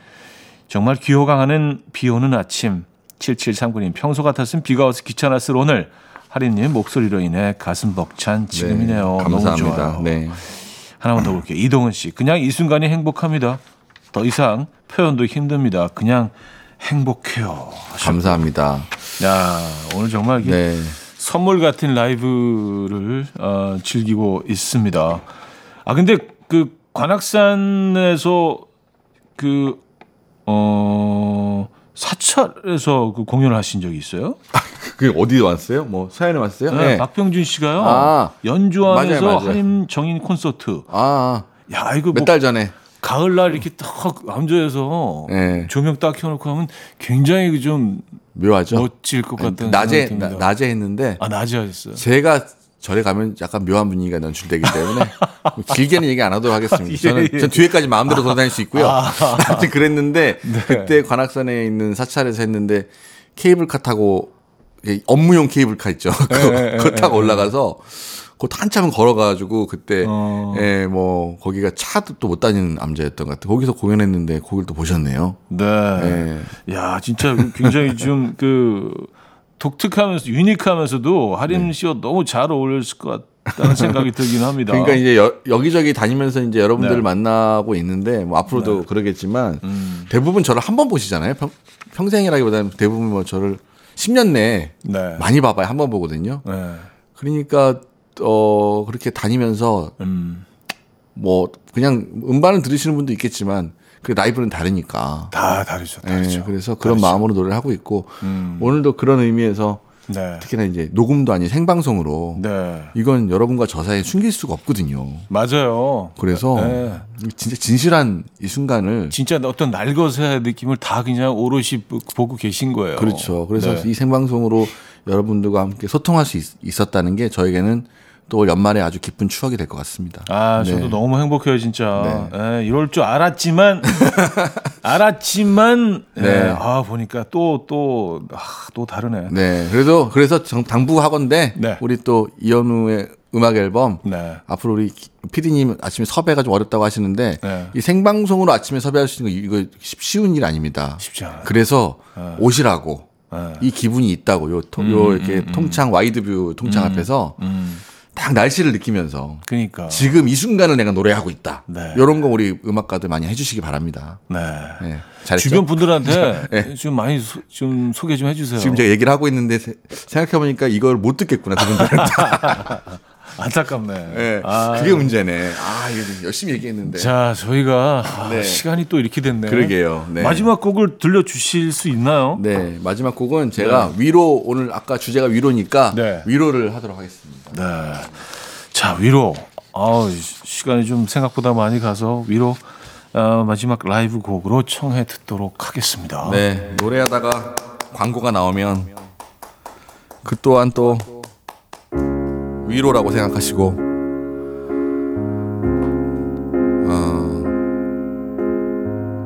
정말 귀호강하는 비 오는 아침. 7739님, 평소 같았으면 비가 와서 귀찮았을 오늘. 하림님 목소리로 인해 가슴 벅찬 지금이네요. 너무 감사합니다. 네. 하나만 더 볼게요. 이동은 씨. 그냥 이 순간이 행복합니다. 더 이상 표현도 힘듭니다. 그냥 행복해요. 감사합니다. 야, 오늘 정말 네. 선물 같은 라이브를 어, 즐기고 있습니다. 아, 근데 그 관악산에서 그, 어, 사찰에서 그 공연을 하신 적이 있어요? <laughs> 그게 어디 왔어요? 뭐 서현에 왔어요? 네. 박병준 씨가요. 아. 연주하면서 맞아요, 맞아요. 하림 정인 콘서트. 아, 야, 이거 몇뭐달 전에. 가을날 이렇게 딱 앉아서 네. 조명 딱 켜놓고 하면 굉장히 그좀 묘하죠. 멋질 것 같은 낮에 나. 낮에 했는데 아 낮에 하셨어요. 제가 절에 가면 약간 묘한 분위기가 연출되기 때문에 뭐 <laughs> 길게는 얘기 안 하도록 하겠습니다. 예, 저는, 예. 전 뒤에까지 마음대로 돌아다닐 수 있고요. 아. <laughs> 하여튼 그랬는데 네. 그때 관악산에 있는 사찰에서 했는데 케이블카 타고 업무용 케이블카 있죠. <laughs> 그거, 예, 그거 타고 올라가서 그 한참 걸어가지고 그때 어. 예, 뭐 거기가 차도 또 못 다니는 남자였던 것 같아요. 거기서 공연했는데 거길 또 보셨네요. 네. 예. 야 진짜 굉장히 좀그 독특하면서 유니크하면서도 하림 씨와 너무 잘 어울렸을 것 같다는 <laughs> 생각이 들긴 합니다. 그러니까 이제 여, 여기저기 다니면서 이제 여러분들을 네. 만나고 있는데 뭐 앞으로도 그러겠지만 음. 대부분 저를 한 번 보시잖아요. 평, 평생이라기보다는 대부분 뭐 저를 10년 내에 네. 많이 봐봐야 한 번 보거든요. 네. 그러니까 어 그렇게 다니면서 음. 뭐 그냥 음반을 들으시는 분도 있겠지만 그 라이브는 다르니까. 다 다르죠. 예, 다르죠. 그래서 그런 다르죠. 마음으로 노래를 하고 있고 음. 오늘도 그런 의미에서 네. 특히나 이제 녹음도 아닌 생방송으로 네. 이건 여러분과 저 사이에 숨길 수가 없거든요. 맞아요. 그래서 네. 진짜 진실한 이 순간을 진짜 어떤 날것의 느낌을 다 그냥 오롯이 보고 계신 거예요. 그렇죠. 그래서 네. 이 생방송으로 여러분들과 함께 소통할 수 있, 었다는게 저에게는 또 연말에 아주 기쁜 추억이 될 것 같습니다. 아, 저도 네. 너무 행복해요, 진짜. 네. 예, 이럴 줄 알았지만, <laughs> 알았지만, 예, 네. 아, 보니까 또, 또, 아, 또 다르네. 네. 그래도 그래서 정- 당부하건데 네. 우리 또 이현우의 음악 앨범 네. 앞으로 우리 피디님 아침에 섭외가 좀 어렵다고 하시는데 네. 이 생방송으로 아침에 섭외할 수 있는 거 이거 쉽- 쉬운 일 아닙니다. 쉽지 않아요. 그래서 오시라고 네. 이 기분이 있다고 요, 통- 요 이렇게 통창 wide view 통창 앞에서 음, 딱 날씨를 느끼면서 그니까. 지금 이 순간을 내가 노래하고 있다. 네. 이런 거 우리 음악가들 많이 해주시기 바랍니다. 네. 네, 잘했죠? 주변 분들한테 <laughs> 네. 좀 많이 소, 좀 소개 좀 해주세요. 지금 제가 얘기를 하고 있는데 세- 생각해 보니까 이걸 못 듣겠구나 그분들은. <laughs> 안타깝네. 네, 아, 그게 문제네. 아 이거 열심히 얘기했는데. 자, 저희가 아, 네. 시간이 또 이렇게 됐네. 그러게요. 네. 마지막 곡을 들려주실 수 있나요? 네 마지막 곡은 제가 위로 오늘 아까 주제가 위로니까 네. 위로를 하도록 하겠습니다. 네. 자, 위로. 아 시간이 좀 생각보다 많이 가서 위로 어, 마지막 라이브 곡으로 청해 듣도록 하겠습니다. 네 노래하다가 광고가 나오면 그 또한 또 위로라고 생각하시고 어,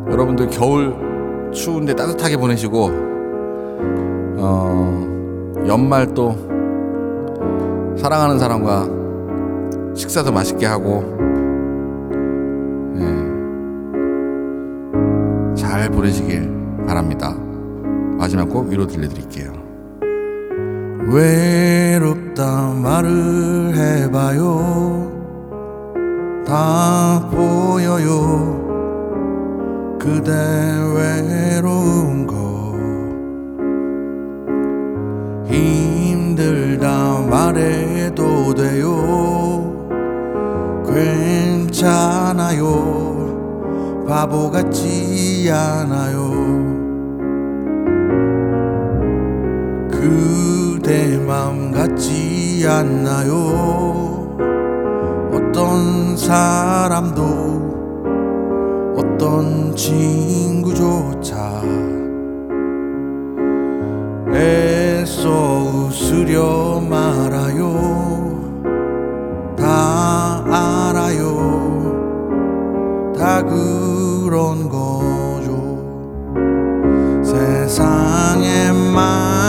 여러분들 겨울 추운데 따뜻하게 보내시고 어, 연말 또 사랑하는 사람과 식사도 맛있게 하고 예, 잘 보내시길 바랍니다. 마지막 곡 위로 들려드릴게요. 외롭다 말을 해봐요. 다 보여요. 그대 외로운 거. 힘들다 말해도 돼요. 괜찮아요. 바보 같지 않아요. 그 대맘 같지 않나요? 어떤 사람도 어떤 친구조차 애써 웃으려 말아요. 다 알아요. 다 그런 거죠. 세상에 많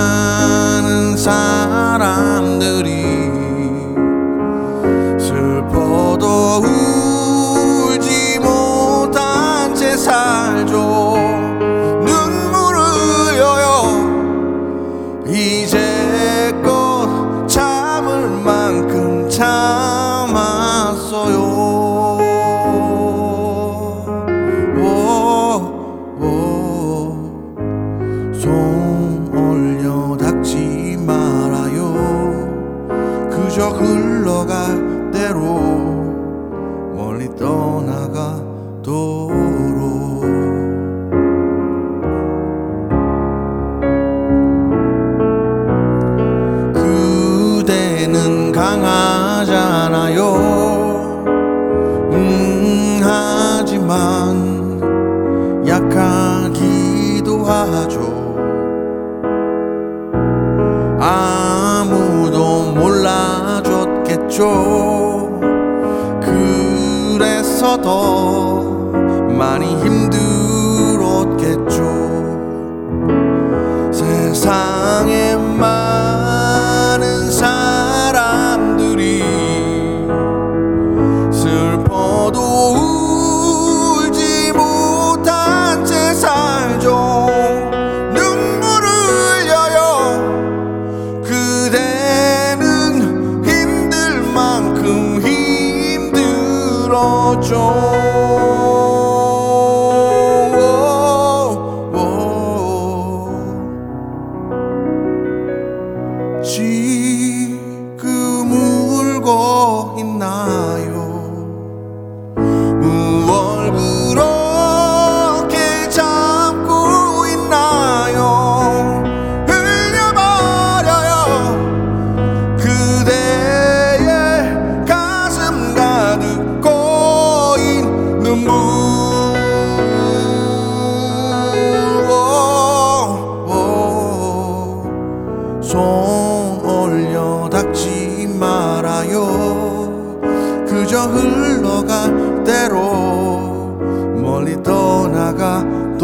흘러갈 대로 멀리 떠나가도록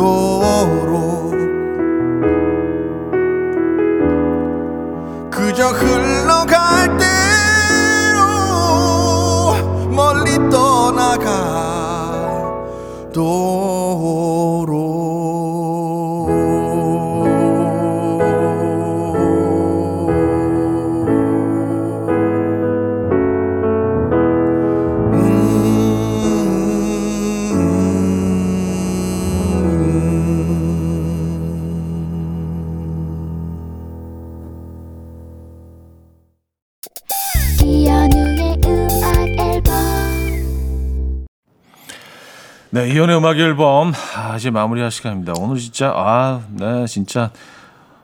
그저 흘러갈 이연의 음악 앨범 아, 이제 마무리할 시간입니다. 오늘 진짜 아, 네, 진짜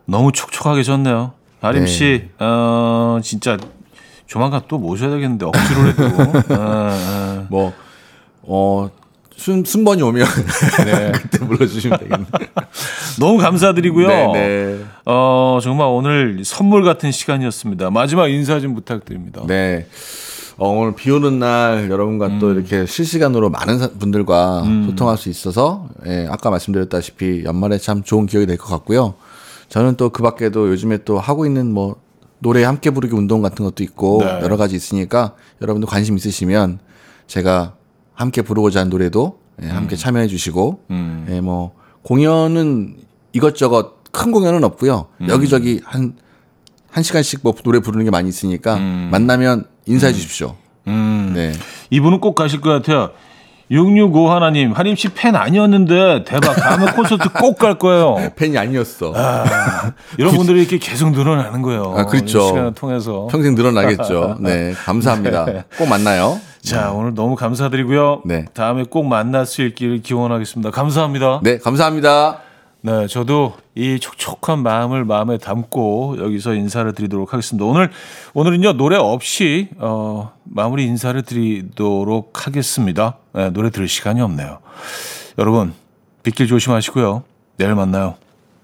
너무 촉촉하게 졌네요. 아림 씨, 어, 진짜 조만간 또 모셔야 되겠는데 억지로라도. <laughs> 어, 어. 뭐, 어, 순, 순번이 오면 <laughs> 그때 불러주시면 되겠네요. <laughs> 너무 감사드리고요. 네, 네. 어, 정말 오늘 선물 같은 시간이었습니다. 마지막 인사 좀 부탁드립니다. 네. 어, 오늘 비 오는 날 여러분과 또 이렇게 실시간으로 많은 사- 분들과 소통할 수 있어서 예, 아까 말씀드렸다시피 연말에 참 좋은 기억이 될 것 같고요. 저는 또 그 밖에도 요즘에 또 하고 있는 뭐 노래 함께 부르기 운동 같은 것도 있고 네. 여러 가지 있으니까 여러분도 관심 있으시면 제가 함께 부르고자 하는 노래도 예, 함께 참여해 주시고 음. 예, 뭐 공연은 이것저것 큰 공연은 없고요. 여기저기 한 한 시간씩 뭐 노래 부르는 게 많이 있으니까 만나면 인사해 주십시오. 음. 네. 이분은 꼭 가실 것 같아요. 665 하나님, 하림 씨팬 아니었는데 대박. 다음에 <laughs> 콘서트 꼭 갈 거예요. 팬이 아니었어. 이런 분들이 이렇게 계속 늘어나는 거예요. 아, 그렇죠. 이 시간을 통해서. 평생 늘어나겠죠. 네. <laughs> 감사합니다. 꼭 만나요. 자, 오늘 너무 감사드리고요. 네. 다음에 꼭 만날 수 있기를 기원하겠습니다. 감사합니다. 네. 감사합니다. 네, 저도 이 촉촉한 마음을 마음에 담고 여기서 인사를 드리도록 하겠습니다. 오늘 오늘은요 노래 없이 어, 마무리 인사를 드리도록 하겠습니다. 네, 노래 들을 시간이 없네요. 여러분 빗길 조심하시고요. 내일 만나요.